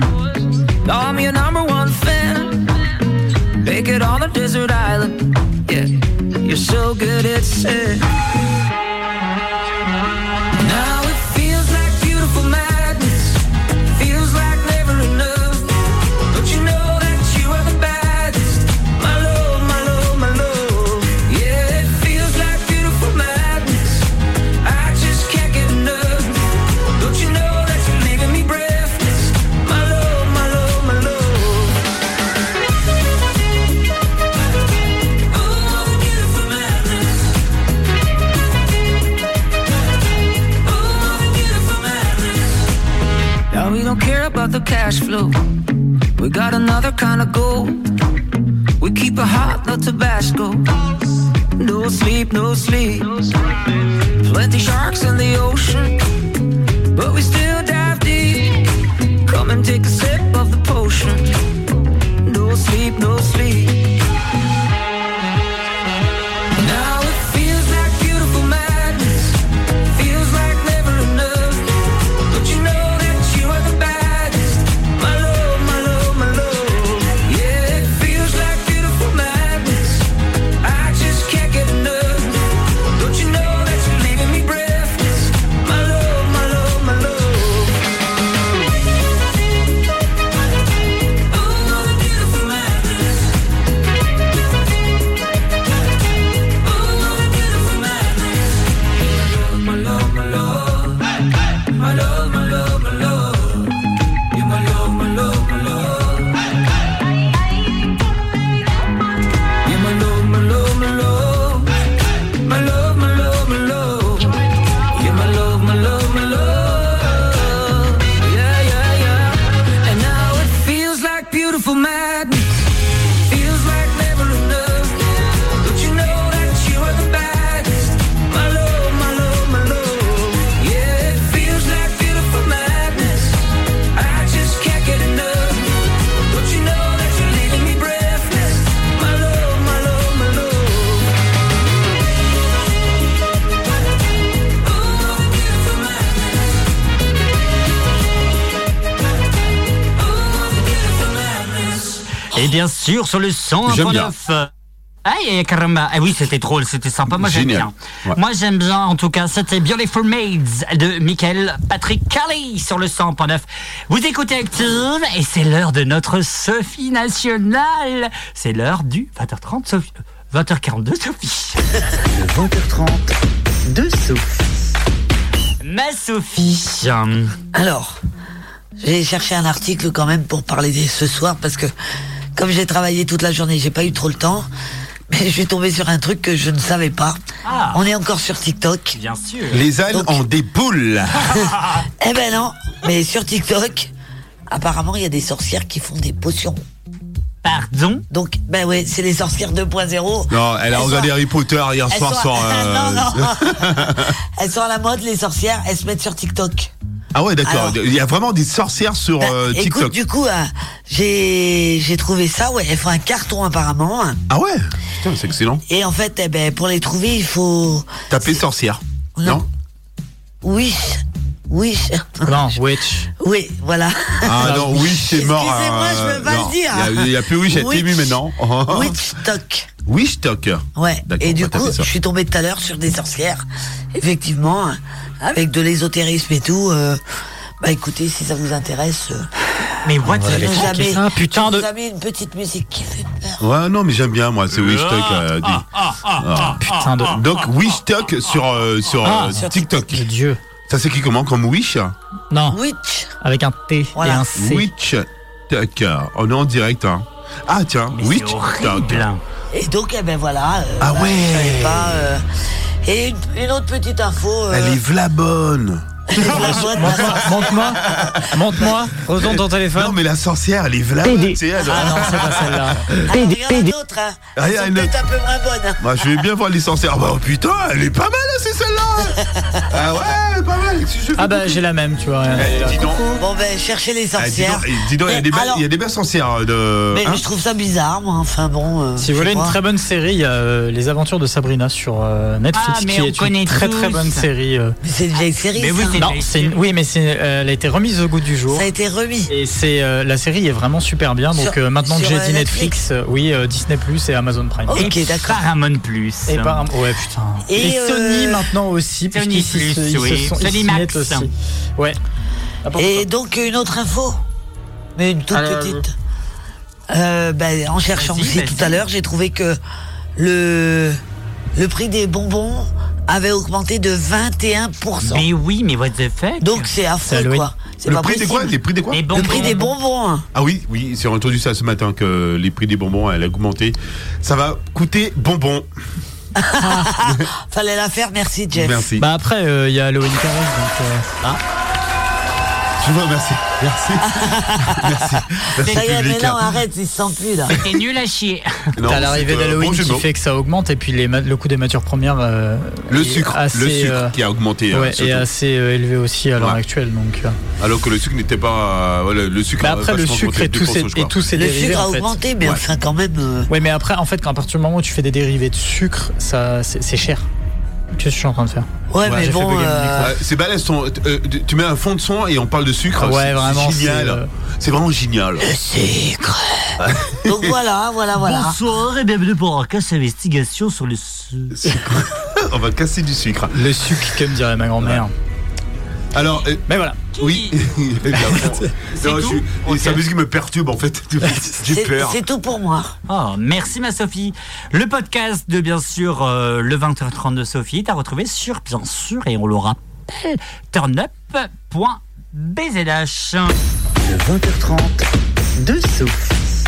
Now I'm your number one fan. naked on a desert island. Yeah, you're so good at it. About the cash flow. We got another kind of goal. We keep it hot, no Tabasco. No sleep, no sleep. Plenty sharks in the ocean, but we still dive deep. Come and take a sip of the potion. No sleep, no sleep. Bien sûr, sur le 101.9. J'aime bien. Aïe, caramba. Ah oui, c'était drôle, c'était sympa. Moi, j'aime bien. Ouais. Moi, j'aime bien, en tout cas, c'était Beautiful Maids de Michael Patrick Kelly sur le 100.9. Vous écoutez Active et c'est l'heure de notre Sophie nationale. C'est l'heure du 20h30, Sophie. 20h42, Sophie. 20h30 de Sophie. Ma Sophie. Alors, j'ai cherché un article quand même pour parler de ce soir parce que comme j'ai travaillé toute la journée, j'ai pas eu trop le temps. Mais je suis tombé sur un truc que je ne savais pas. Ah. On est encore sur TikTok. Bien sûr. Les ânes Donc- ont des boules. Eh ben non, mais sur TikTok, apparemment il y a des sorcières qui font des potions. Pardon Donc, ben ouais, c'est les sorcières 2.0. Non, elle a regardé Harry Potter hier soir sont- sur. euh, non, non. Elles sont à la mode, les sorcières, elles se mettent sur TikTok. Ah ouais, d'accord. Il y a vraiment des sorcières sur Ben, euh, écoute, TikTok. du coup, euh, j'ai j'ai trouvé ça, ouais, elles font un carton apparemment. Ah ouais Putain, c'est excellent. Et en fait, eh ben, pour les trouver, il faut. Taper sorcière. Non. Non Oui. Oui. Non, Witch. Oui, voilà. Ah non, oui, c'est mort. Excusez-moi, euh, je peux pas non. le dire. Il y a- Il n'y a, plus oui, j'ai été Witch. ému maintenant. Witchstock. Wishstock. Ouais. Et du coup, je suis tombé tout à l'heure sur des sorcières. Effectivement, avec de l'ésotérisme et tout. euh, bah écoutez, si ça vous intéresse, euh, Mais what the fuck ça, putain de- vous avais une petite musique qui fait peur. Ouais, non, mais j'aime bien, moi, c'est euh, dit. Ah, Putain de. Donc, sur, euh, sur, Ah, euh, sur TikTok. Le dieu. Ça s'écrit comment Comme Wish Non, Witch. avec un T et un C. Witchstock. On est en direct, hein. Ah, tiens, Mais Witchstock. horrible. Et donc, eh ben voilà. euh, Ah bah, ouais. pas, euh, Et une, une autre petite info. euh, Elle est v'la bonne. La bonne- Montre-moi. Montre-moi. Retourne ton téléphone. Non, mais la sorcière, elle est bonne. elle- Ah non, c'est pas celle-là. Alors, il y en a d'autres, hein. Ah, une peut-être un peu moins bonnes. hein. Moi, je vais bien voir les sorcières. Bah, oh, putain, elle est pas mal, c'est celle-là. ah ouais, elle est pas mal. Si je fais Ah bah j'ai la même, tu vois. Eh, dis donc. Bon, ben, cherchez les Eh, sorcières. eh, dis donc, il y a Mais des belles- alors- il y a des belles sorcières de. Mais hein je trouve ça bizarre, moi. Enfin bon. euh, Si vous voulez une très bonne série, il y a euh, Les Aventures de Sabrina sur euh, Netflix, Ah, mais qui on est une très très bonne série. euh. C'est une vieille série. Non, c'est une- oui, mais c'est, euh, elle a été remise au goût du jour. Ça a été remis. Et c'est euh, la série est vraiment super bien. Donc Sur- euh, maintenant que j'ai dit Netflix Netflix, oui, euh, Disney Plus et Amazon Prime. Ok, Et d'accord. Paramount Plus. Et par ouais putain. Et, Et, euh, Sony maintenant aussi. Sony Plus, ils se oui. sont- ils Sony Max. aussi. Ouais. Et donc une autre info, mais une toute Alors, petite. Euh, ben, en cherchant aussi tout à l'heure, j'ai trouvé que le le prix des bonbons avait augmenté de 21%. Mais oui, mais what the fuck? Donc c'est affreux Halloween. quoi. C'est Le pas prix des quoi? Possible. Les prix des quoi? Les Le bonbons. prix des bonbons. hein. Ah oui, oui, j'ai entendu ça ce matin que les prix des bonbons elle a augmenté. Ça va coûter bonbon. Fallait la faire, merci Jeff. Merci. Bah après, il y a Halloween qui arrive, donc. euh, Tu vois, merci. Merci. merci. Merci Ça y est, mais public. non, arrête, il se sent plus là. C'était nul à chier. T'as l'arrivée d'Halloween bon qui fait que ça augmente et puis les le coût des matières premières. euh, Le sucre, assez, le sucre euh, qui a augmenté. hein, ouais, est assez euh, élevé aussi à l'heure Ouais. actuelle. Donc, euh. Alors que le sucre n'était pas. euh, le sucre. Mais a après, le sucre et tous 2%, ces, je et ces Le dérivés. sucre a augmenté, mais enfin quand même. Ouais, mais après, en fait, quand à partir du moment où tu fais des dérivés de sucre, ça, c'est cher. Qu'est-ce que je suis en train de faire Ouais, Ouais, mais bon. euh, Ouais, c'est balèze ton- euh, tu mets un fond de son et on parle de sucre. Ouais, c'est- vraiment, C'est génial. c'est, euh, C'est vraiment génial. Le sucre. Donc voilà, voilà, voilà. Bonsoir et bienvenue pour un casse investigation sur le sucre. on va casser du sucre. Le sucre, comme dirait ma grand-mère. Alors, euh, Mais voilà. oui. C'est Non, je tout suis- Ok. Sa musique me perturbe en fait. J'ai peur. c'est tout pour moi. Oh, merci ma Sophie. Le podcast de bien sûr euh, le 20h30 de Sophie, t'as retrouvé sur bien sûr et on le rappelle turnup.bzh. Le 20h30 de Sophie.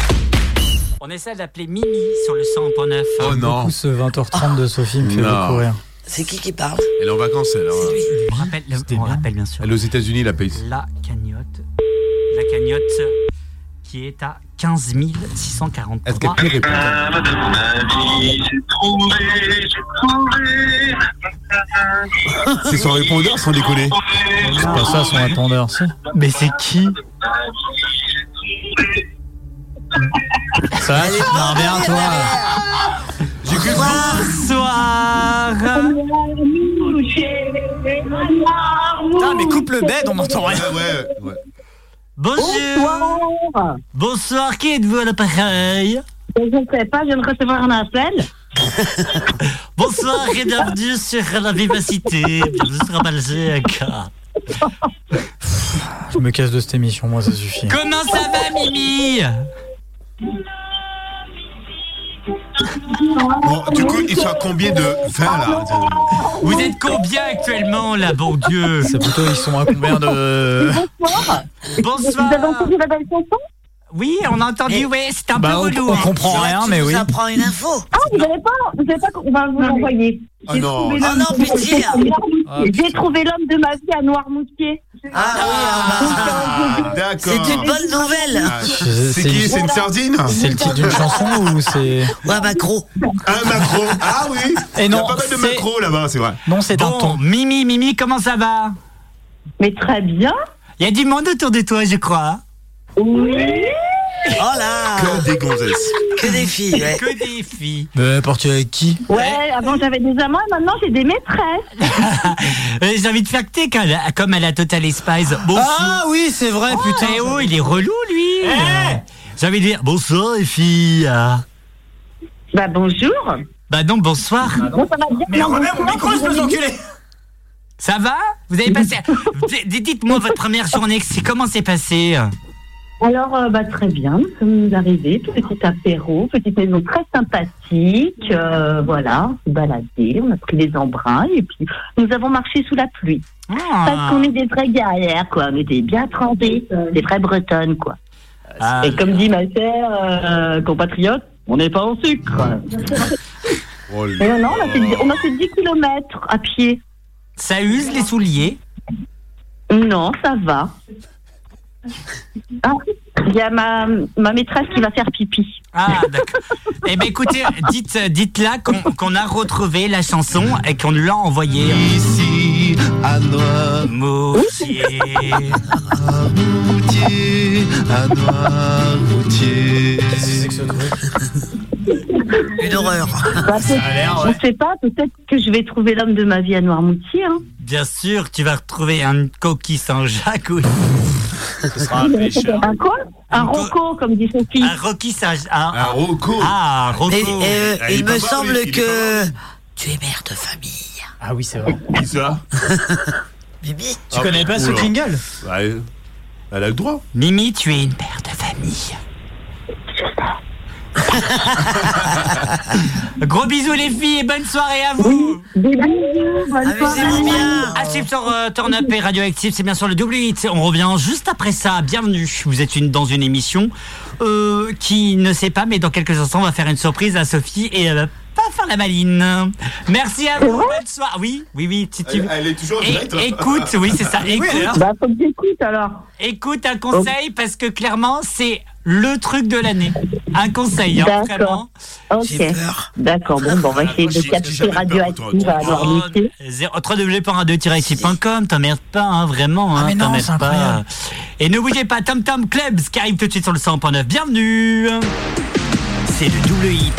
On essaie d'appeler Mimi sur le 100.9. Oh non. Beaucoup ce 20h30 de Sophie me fait Non. beaucoup rire. C'est qui qui parle Elle est en vacances, elle. hein. C'est lui. On rappelle, on rappelle bien sûr Elle est aux États-Unis, la paye. la cagnotte. La cagnotte qui est à 15 643. Est-ce qu'elle peut répondre C'est son répondeur sans déconner. C'est pas ça son répondeur, si. Mais c'est qui Ça va, tu te marres bien, toi Bonsoir Putain, mais coupe le bed, on n'entend rien. Ouais, ouais, ouais. Bonjour Bonsoir, qui êtes-vous à l'appareil? Je ne sais pas, je viens de recevoir un appel. Bonsoir et bienvenue sur la vivacité, bienvenue sur Balzac. Je me casse de cette émission, moi, ça suffit. Comment ça va Mimi? Bon, du coup, ils sont à combien de 20 là Vous êtes combien actuellement là, bon Dieu? C'est plutôt, ils sont à combien de. Bonsoir. Vous avez Bonsoir entendu la belle chanson? Oui, on a entendu, oui, c'est un Bah, peu on, relou. on hein. comprend rien, mais oui. apprends une info. Ah, vous n'avez pas, vous savez pas qu'on va vous l'envoyer. Ah non. Ah non, pitié. Ah, J'ai trouvé l'homme de ma vie à Noirmoutier. Ah oui, ah bah, D'accord. c'est une bonne nouvelle. Ah, C'est- qui C'est une sardine C'est le titre d'une chanson ou c'est. Ouais, macro. Un macro. Ah oui Et Il y non, a pas mal de macros là-bas, c'est vrai. Non, c'est un ton. Mimi, Mimi, comment ça va? Mais très bien. Il y a du monde autour de toi, je crois. Oui. Oh là Que des gonzesses. Que des filles, ouais. Que des filles. Mais parti avec qui? Ouais, avant j'avais des amants et maintenant j'ai des maîtresses. Euh, J'ai envie de faire que t'es, quand elle- comme elle a Total Spice. Bonsoir. Ah oui, c'est vrai, putain. Eh oh, il est relou, lui. J'ai envie de dire bonsoir, les filles. Bah bonjour. Bah donc, bonsoir. Bon, ça va bien. Mais Non, remets mon bonsoir, micro, je peux vous avez- enculer Ça va? Vous avez passé... D- Dites-moi votre première journée, c'est comment c'est passé? Alors, euh, bah, très bien, nous sommes arrivés, tout petit apéro, petite maison très sympathique, euh, voilà, on s'est baladé, on a pris des embruns et puis nous avons marché sous la pluie. Parce Ah. qu'on est des vraies guerrières, quoi, on était bien trempées, des vraies bretonnes, quoi. Ah, et comme dit ma chère euh, compatriote, on n'est pas en sucre. Oh non, non, on a fait, on a fait 10 km à pied. Ça use les souliers? Non, ça va. Ah, il y a ma, ma maîtresse qui va faire pipi. Ah, d'accord. Eh ben écoutez, dites, dites-là qu'on qu'on a retrouvé la chanson et qu'on l'a envoyée. Ici, à Moutier. Noirmoutier, à Noirmoutier. C'est que ce truc? Une horreur. Bah, peut- je sais pas, peut-être que je vais trouver l'homme de ma vie à Noirmoutier. Hein. Bien sûr, tu vas retrouver un coquille Saint-Jacques. Oui. Ce sera un pêcheur. Un quoi? Un co- roco, comme dit Sophie. Un Rocky Saint-Jacques. Un, Un Rocco. Ah, Rocco. Et, euh, Ah, il est il pas me semble lui, il est que tu es mère de famille. Ah oui, c'est vrai. Qui ça? Bibi Tu Ah, connais pas ce oula. jingle? Ouais. Elle a le droit. Mimi, tu es une mère de famille. Gros bisous les filles et bonne soirée à vous. Des bisous, bonne soirée. Amusez-vous bien. À suivre sur euh, Turn Up et Radioactive, c'est bien sûr le double hit. On revient juste après ça. Bienvenue. Vous êtes une, dans une émission euh, qui ne sait pas, mais dans quelques instants, on va faire une surprise à Sophie et elle va pas faire la maline. Merci à vous. Bonne soirée. Oui, oui, oui. Si tu... Elle, elle est toujours É- direct. hein. écoute, oui, c'est ça. Écoute, Bah, faut que j'écoute alors. écoute un conseil parce que clairement, c'est le truc de l'année. Un conseil, hein, D'accord. vraiment. Ok. D'accord, bon, bon, on va essayer de capter radioactive à Oh, Noirmoutier. zéro- www.radio-active.com, t'emmerdes pas, hein, vraiment, Ah, hein, mais non, t'emmerdes c'est pas. incroyable. Et ne bougez pas, Tom Tom Clubs qui arrive tout de suite sur le 100.9. Bienvenue C'est le double hit.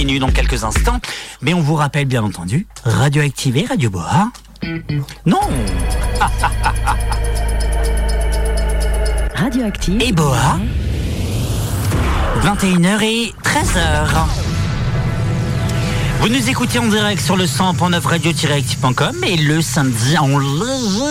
Continue dans quelques instants. Mais on vous rappelle bien entendu, Radioactivé, Radio Boa. Non Radioactive. Et Boa 21h et 13h. Vous nous écoutez en direct sur le 100.9 radio-active.com et le samedi en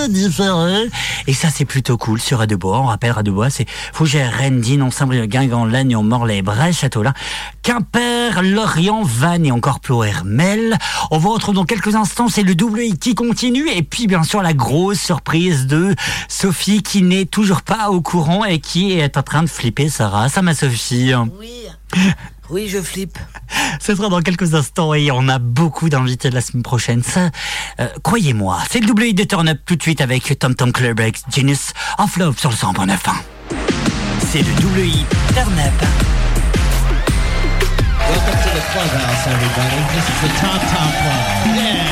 différé. Et ça, c'est plutôt cool sur Radio Bois. On rappelle Radio Bois, c'est Fougères, Rennes, Dinan, Saint-Brieuc, Guingamp, Lannion, Morlaix, Brest, Châteaulin, Quimper, Lorient, Vannes et encore plus Hermel. On vous retrouve dans quelques instants. C'est le double hit qui continue. Et puis, bien sûr, la grosse surprise de Sophie qui n'est toujours pas au courant et qui est en train de flipper Sarah. Ça, ma Sophie. Oui. Oui, je flippe. Ce sera dans quelques instants et on a beaucoup d'invités la semaine prochaine. Ça, euh, croyez-moi, c'est le double hit de Turn Up tout de suite avec Tom Tom Club Genius of Love sur le 100.9. C'est le double hit Turn Up. The clubhouse, everybody. This is the Tom Tom Club. Yeah.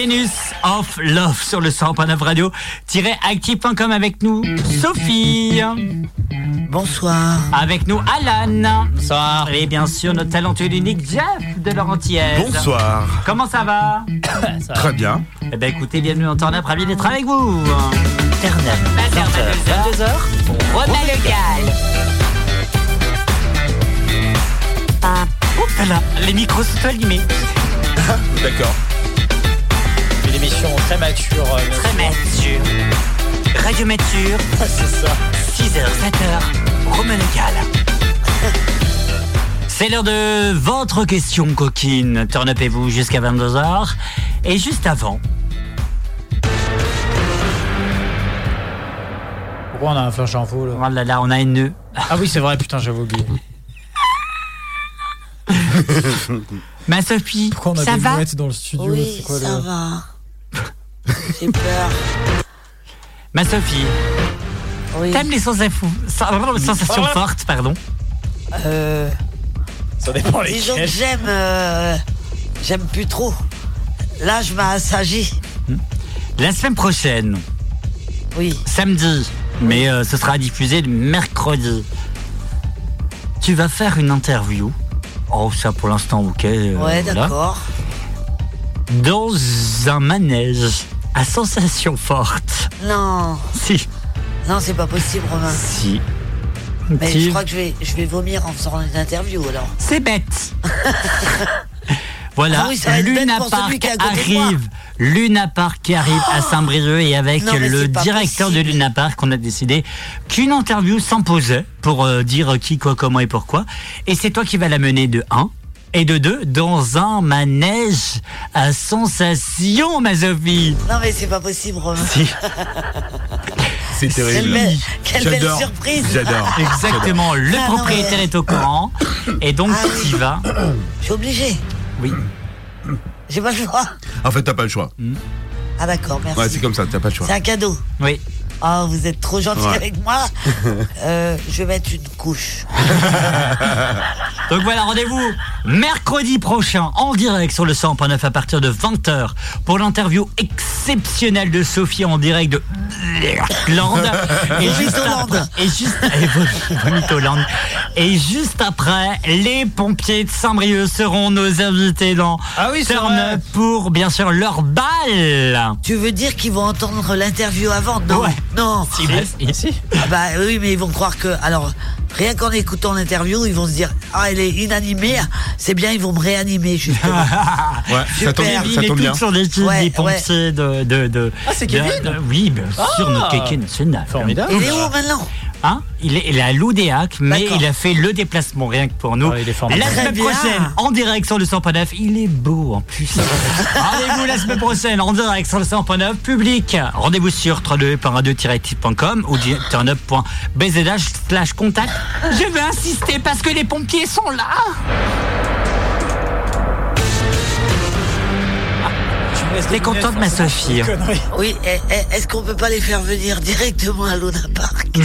Genus of Love sur le 100.9 radio. Active.com avec nous Sophie. Bonsoir. Avec nous Alan. Bonsoir. Et bien sûr notre talentueux et unique Jeff de Laurentière Bonsoir. Comment ça va? Très bien. Eh ben écoutez, bienvenue dans Turn Up, ravi d'être avec vous. Internet 20h, 22h, Romain Le Gall Ah, oups là, les micros sont allumés D'accord. Émission très mature. euh, Très mature. Radio mature. C'est ça. 6h, 7h, Romain Legal. C'est l'heure de votre question coquine. Turn up et vous jusqu'à 22h. Et juste avant, Pourquoi on a un flash info là oh là là, on a une nœud. Ah oui, c'est vrai, putain, j'avais oublié. Ma Sophie, Pourquoi on a ça des va mouettes dans le studio Oui, C'est quoi, ça le- va. J'ai peur. Ma Sophie, Oui. t'aimes les sensations, sensations fortes, pardon Euh, Ça dépend disons que j'aime. euh, j'aime plus trop. Là, je m'assagis. La semaine prochaine, Oui. samedi, mais euh, ce sera diffusé le mercredi. Tu vas faire une interview. Oh, ça pour l'instant, ok. euh, Ouais, voilà. d'accord. Dans un manège à sensations fortes. Non, Si, non, c'est pas possible, Romain. si. Mais je crois que je vais, je vais vomir en faisant une interview alors. C'est bête. voilà, Ah oui, Luna Park arrive. Luna Park qui arrive à Saint-Brieuc et avec Non, le directeur possible. de Luna Park, on a décidé qu'une interview s'imposait pour euh, dire qui, quoi, comment et pourquoi. Et c'est toi qui vas la mener de 1 et de 2 dans un manège à sensation, ma Sophie. Non, mais c'est pas possible, Romain. Si. C'est terrible. belle, quelle belle surprise. J'adore. Exactement, le Ah, non, propriétaire mais- est au courant. Et donc, Ah tu y vas. Je suis obligé. Oui. J'ai pas le choix. En fait, t'as pas le choix. Ah, d'accord, merci. Ouais, c'est comme ça, t'as pas le choix. C'est un cadeau. Oui. Oh, vous êtes trop gentil Ouais. avec moi. Euh, je vais mettre une couche. Donc voilà, rendez-vous mercredi prochain en direct sur le 100.9 à partir de 20h pour l'interview exceptionnelle de Sophie en direct de Irlande. Et juste après, et juste, et juste après, les pompiers de Saint-Brieuc seront nos invités dans Ah oui, pour bien sûr leur balle. Tu veux dire qu'ils vont entendre l'interview avant? Non, Ouais. Non. Si, bah, si. Ah bah oui, mais ils vont croire que. Alors, Rien qu'en écoutant l'interview, ils vont se dire Ah, elle est inanimée, c'est bien, ils vont me réanimer, justement. Ouais, ça tombe bien. Ça tombe bien. sur l'équipe Ouais, des pompiers de, de, de. Ah, c'est Kevin de- Oui, bien sûr, Ah. notre Kevin national. Formidable. Il est où maintenant? Hein? Il, est, il est à l'Oudéac, mais il a fait le déplacement rien que pour nous. Ah, la semaine Très bien. prochaine, en direct sur le 100.9, il est beau en plus. Rendez-vous la semaine prochaine en direct sur le 100.9 public. Rendez-vous sur www.radio-type.com ou turnup.bzh slash contact. Je veux insister parce que les pompiers sont là. T'es contente, ma Sophie Oui, est-ce qu'on peut pas les faire venir directement à Luna Park?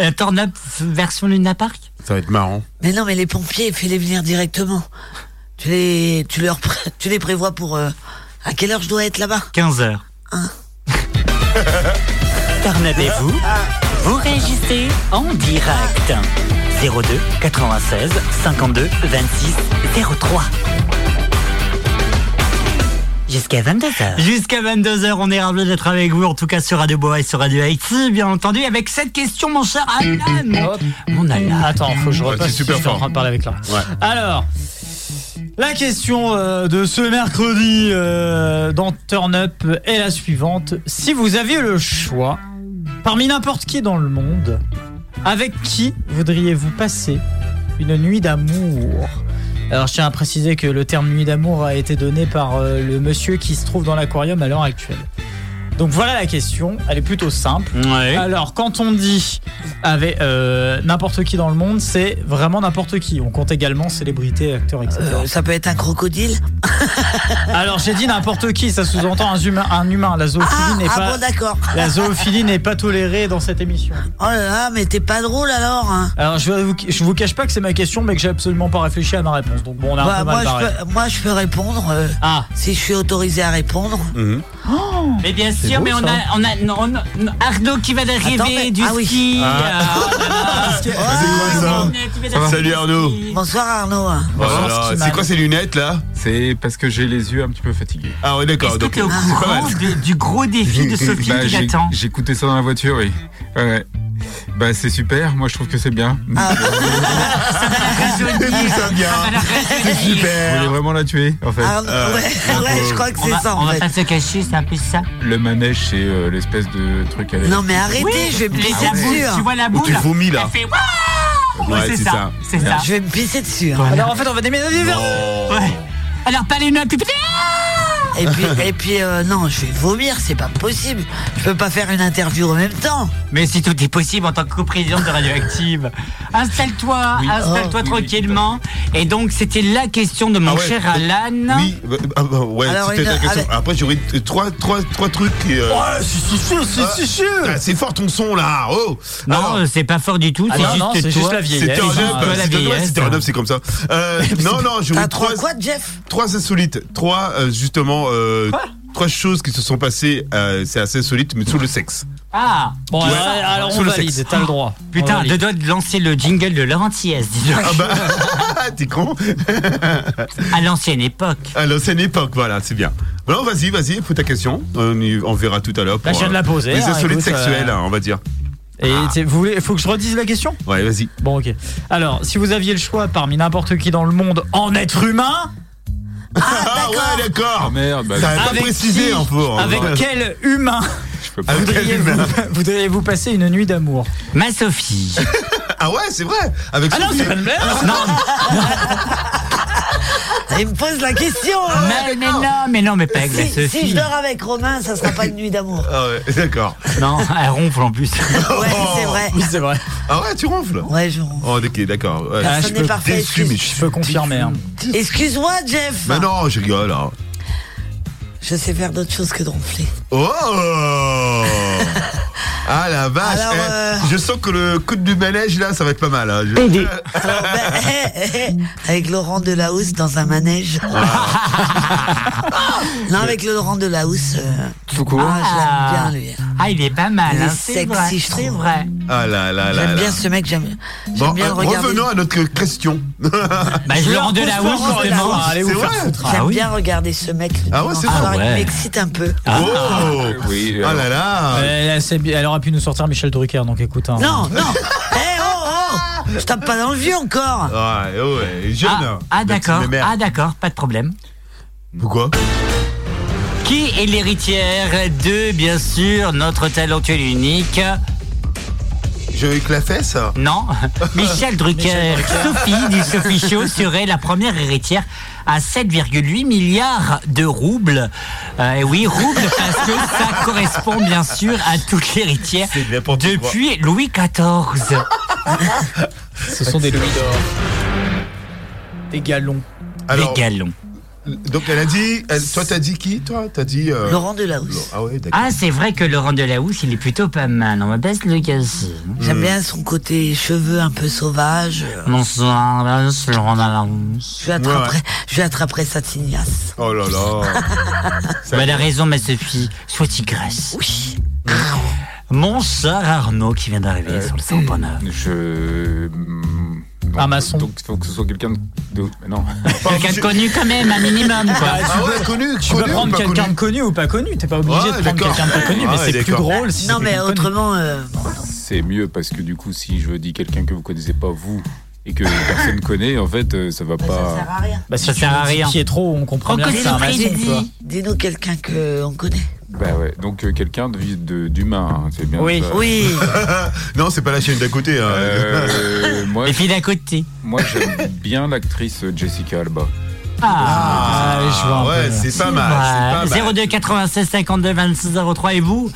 Euh, Turn Up version Luna Park? Ça va être marrant. Mais non, mais les pompiers, fais-les venir directement. Tu les, tu leur, tu les prévois pour. euh, à quelle heure je dois être là-bas? 15 heures. Turn Up et vous Vous réagissez en direct. 02 96 52 26 03. Jusqu'à 22h. Jusqu'à 22h, on est ravis d'être avec vous, en tout cas sur Radio Boa et sur Radio Haïti, bien entendu, avec cette question, mon cher Alan. Hop. Mon Alan. Attends, faut que je Ouais, repasse. c'est super je suis en fort. train de parler avec là. Ouais. Alors, la question euh, de ce mercredi euh, dans Turn Up est la suivante. Si vous aviez le choix, parmi n'importe qui dans le monde, avec qui voudriez-vous passer une nuit d'amour? Alors je tiens à préciser que le terme nuit d'amour a été donné par euh, le monsieur qui se trouve dans l'aquarium à l'heure actuelle. Donc voilà la question, elle est plutôt simple. Ouais. Alors, quand on dit avec euh, n'importe qui dans le monde, c'est vraiment n'importe qui. On compte également célébrités, acteurs, etc. Euh, Ça peut être un crocodile Alors, j'ai dit n'importe qui, ça sous-entend un humain. Un humain. La zoophilie Ah, n'est ah pas. bon, d'accord. La zoophilie n'est pas tolérée dans cette émission. Oh là là, mais t'es pas drôle alors hein. Alors, je, vous, je vous cache pas que c'est ma question, mais que j'ai absolument pas réfléchi à ma réponse. Donc, bon, on a un Bah, peu moi, mal barré. je peux, moi, je peux répondre euh, Ah, si je suis autorisé à répondre. Mhm. Mais bien sûr, beau, mais on ça. a, on a non, Arnaud qui va d'arriver Attends, mais- du ah oui. ski. Ah. euh, oh d'arriver Salut Arnaud. Bonsoir Arnaud. Oh. C'est quoi ces lunettes là? C'est parce que j'ai les yeux un petit peu fatigués. Ah ouais d'accord. Est-ce que t'es au c'est pas courant de- du gros défi de Sophie Bah, qui j'ai écouté ça dans la voiture, oui. Ouais, ouais. Bah c'est super, moi je trouve que c'est bien. Ah, Tout ça bien. C'est Vous voulez super. vraiment la tuer, en fait. Arnaud, Euh, ouais, ouais, je crois que On c'est va, ça on en va fait. pas se cacher, c'est un peu ça. Le manège, c'est euh, l'espèce de truc à la... Non mais arrêtez, je vais me pisser dessus. tu hein. vois la Où boule tu vomis là. Elle fait Ouais, c'est c'est ça, ça. c'est ça. Je vais me pisser dessus. hein. Voilà. alors en fait, on va déménager vers. Oh. Ouais. Alors pas les notes plus Et puis, et puis euh, non, je vais vomir, c'est pas possible. Je peux pas faire une interview en même temps. Mais si tout est possible en tant que coprésidente de Radioactive, installe-toi, Oui. installe-toi Oh, oui, oui. tranquillement. Et donc c'était la question de mon Ah ouais. cher Alan. Oui, bah, ah bah, ouais, c'était ta question. Après, j'aurais euh, trois, trois, trois trucs. et, euh, Ouais, si, si, si. ah, c'est fort ton son là. Oh. Non, euh, c'est pas fort du tout, Ah c'est juste c'est juste la vieillesse. C'était un la c'est comme ça. Euh, non, non, T'as j'aurais trois trois, quoi, Jeff? trois insolites. Trois, euh, euh, trois choses qui se sont passées, euh, c'est assez insolite, mais sous le sexe. Ah, Bon, Ouais. alors, alors Sous on le valide, sexe. t'as le droit. On putain, valide. je dois de lancer le jingle de Laurent Thiès, dis donc. Ah bah, t'es con. À l'ancienne époque. À l'ancienne époque, voilà, c'est bien. Non, vas-y, vas-y, pose ta question. On, y- on verra tout à l'heure. Là, je viens de la poser, Les hein, insolites écoute, sexuelles, euh, hein, on va dire. Et t'sais, vous voulez, faut que je redise la question? Ouais, vas-y. Bon, ok. Alors, si vous aviez le choix parmi n'importe qui dans le monde en être humain, Ah, ouais, d'accord. Ah merde, bah, T'avais pas avec précisé qui- un peu. hein. avec quel humain je peux pas. Avec quel voudriez-vous humain voudriez-vous passer une nuit d'amour Ma Sophie. Ah ouais, c'est vrai. Avec Ah non, Sophie. c'est pas une blague non, Il me pose la question. hein. mais, mais non, mais non, mais pas avec la Si, si Sophie. je dors avec Romain, ça sera pas une nuit d'amour. Ah ouais, d'accord. Non, elle ronfle en plus. Ouais, c'est vrai. Oui, c'est vrai. Ah ouais, tu ronfles? Ouais, je ronfle. Oh, ok, d'accord. Ouais. Ah, Ça je n'est peux parfait. déçu, mais excuse- Je peux confirmer. hein. Excuse-moi, Jeff. Bah non, je rigole. hein. Je sais faire d'autres choses que de ronfler. Oh Ah la vache Alors, eh, euh, Je sens que le coup du manège là, ça va être pas mal. hein. Je- Alors, ben, eh, eh, avec Laurent Delahousse dans un manège. non, avec Laurent Delahousse. euh, Tout court. ah, je l'aime bien, lui. Ah, il est pas mal, Il est hein, c'est sexy, vrai, je trouve. vrai. Ah là là là J'aime là. bien ce mec, j'aime Bon, bien euh, le regarder. revenons à notre question. Bah, je le rends de la housse, Laurent justement. Delahousse. J'aime Ah bien regarder ce mec. Ah ouais, c'est vrai. Ah ouais. m'excite un peu. Oh Oui, Ah là là Elle, elle, aurait pu nous sortir Michel Drucker, donc écoute. hein. Non, non. Eh oh, oh Je tape pas dans le vieux encore. Ouais, ouais, jeune. Ah, ah, d'accord, ah d'accord, pas de problème. Pourquoi? Qui est l'héritière de, bien sûr, notre talentueux et unique? Jean-Luc Lafesse Non, Michel Drucker. Sophie du Sophie Show serait la première héritière à 7,8 milliards de roubles. Euh, et oui, roubles parce que ça correspond bien sûr à toute l'héritière depuis Louis XIV. Ce sont des louis d'or. Des galons. Alors, Des galons. Donc elle a dit, elle- toi t'as dit qui toi? T'as dit euh, Laurent Delahousse. Ah ouais, d'accord. Ah, c'est vrai que Laurent Delahousse, il est plutôt pas mal. On va pas se le casser. J'aime bien son côté cheveux un peu sauvage. Bonsoir, là, c'est Laurent Delahousse. Je lui attraperai, je lui attraperai sa tignasse. Oh là là. Bah, elle a raison, ma Sophie. Sois tigresse. Oui. Mon cher Arnaud qui vient d'arriver sur le 100.9. Je. Un maçon. Donc il faut que ce soit quelqu'un de. mais Non. Quelqu'un de connu quand même, un minimum quoi. Bah, tu Ah peux- ouais, connu, Tu connu peux prendre quelqu'un de connu ou pas connu. T'es pas obligé Ouais, de prendre quelqu'un de pas connu, mais c'est plus drôle si non, mais autrement, euh, C'est mieux parce que du coup, si je dis quelqu'un que vous connaissez pas, vous, et que personne connaît, en fait, euh, ça va ça pas. sert à rien. Bah, si Ça sert à dis rien. Pietro, on comprend bien que c'est un Dis-nous quelqu'un qu'on connaît. Bah ouais, donc euh, quelqu'un de- de- d'humain, hein, c'est bien. Oui. ça. Oui. non, c'est pas la chaîne d'à côté. Hein. Euh, moi, Les filles d'à côté. moi j'aime bien l'actrice Jessica Alba. Ah, Ah, je vois ouais, c'est pas mal. c'est pas mal. 02 96 52 26 03 et vous?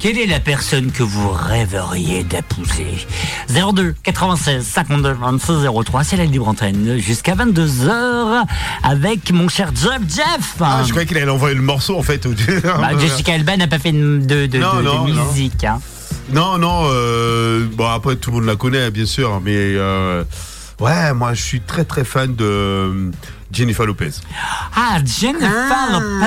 Quelle est la personne que vous rêveriez d'épouser? 02 96 52 26 03 c'est la libre antenne jusqu'à 22h avec mon cher Jeff Jeff Ah, je croyais qu'il allait envoyer le morceau en fait. Bah, Jessica Alba n'a pas fait de, de, de- Non, de- musique hein. Non, non, euh, bon après tout le monde la connaît bien sûr, mais euh, ouais, moi je suis très très fan de Jennifer Lopez. Ah Jennifer je Lopez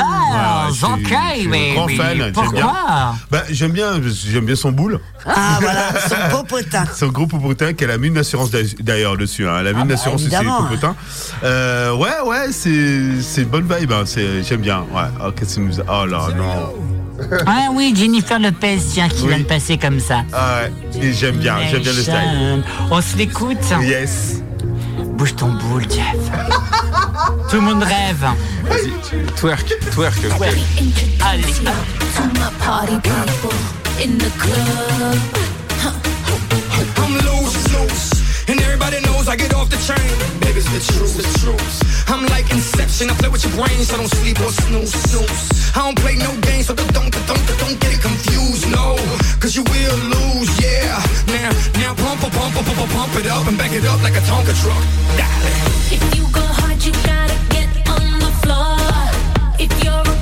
ok je suis un mais, grand mais fan, j'aime pourquoi bien. Bah j'aime bien, j'aime bien son boule. Ah, voilà, son popotin. C'est un gros popotin qu'elle a mis une assurance d'a- d'ailleurs dessus. hein. Elle a mis Ah une bah, assurance sur ses évidemment. popotins. Euh, ouais, ouais, c'est bonne vibe. hein. C'est- J'aime bien. Ouais. Oh, qu'est-ce que nous a- Oh là, non. ah oui Jennifer Lopez tiens qui Oui. vient de passer comme ça Ah ouais. Et j'aime bien, j'aime bien le style. On se l'écoute Yes. Bouge ton boule, Jeff. Tout le monde rêve. Vas-y, twerk, twerk. ok. Allez. to my party people in the club. I'm loose, loose. And everybody knows I get off the train. Baby, it's the truth, the truth. I'm like Inception. I play with your brain, so don't sleep or snooze, snooze. I don't play no games, so don't, don't, don't, don't get it confused, no. Cause you will lose, yeah. Now, now pump, pump, pump, pump, pump, pump it up and back it up like a Tonka truck. If you go hard, you gotta get on the floor. If you're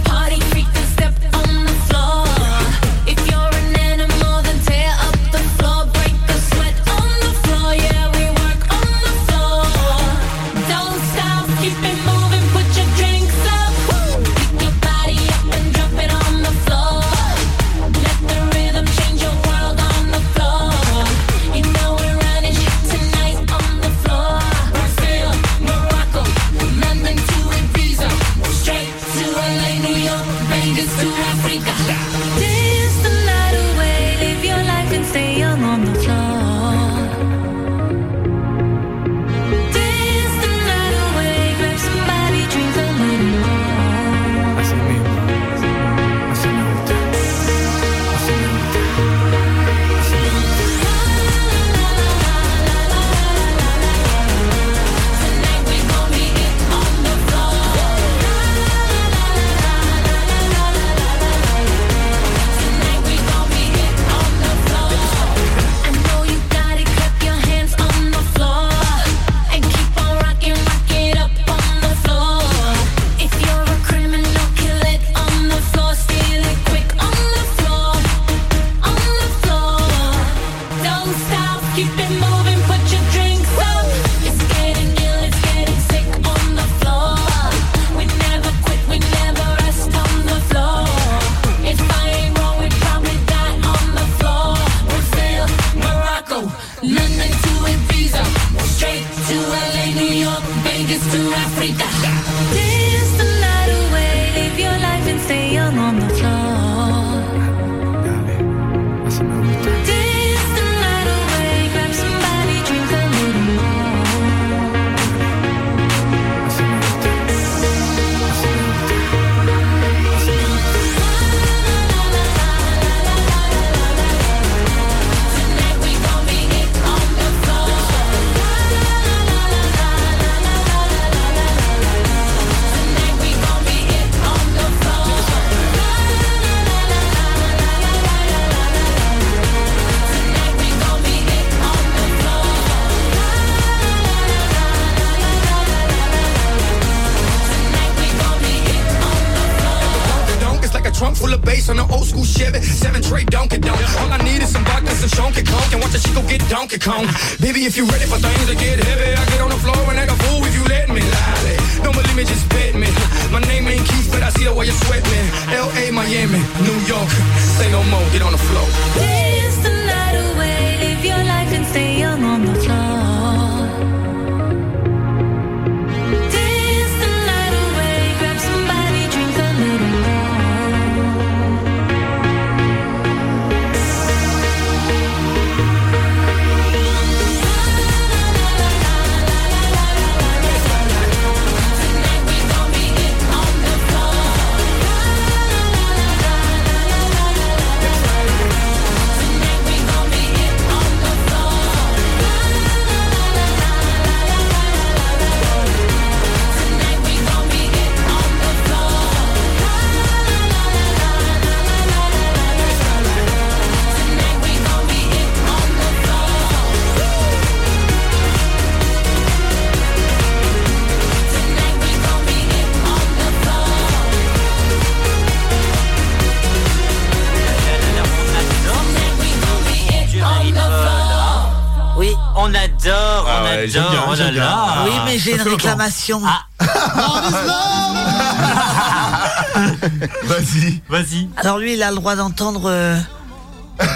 réclamation. Vas-y. Vas-y. Alors lui, il a le droit d'entendre euh,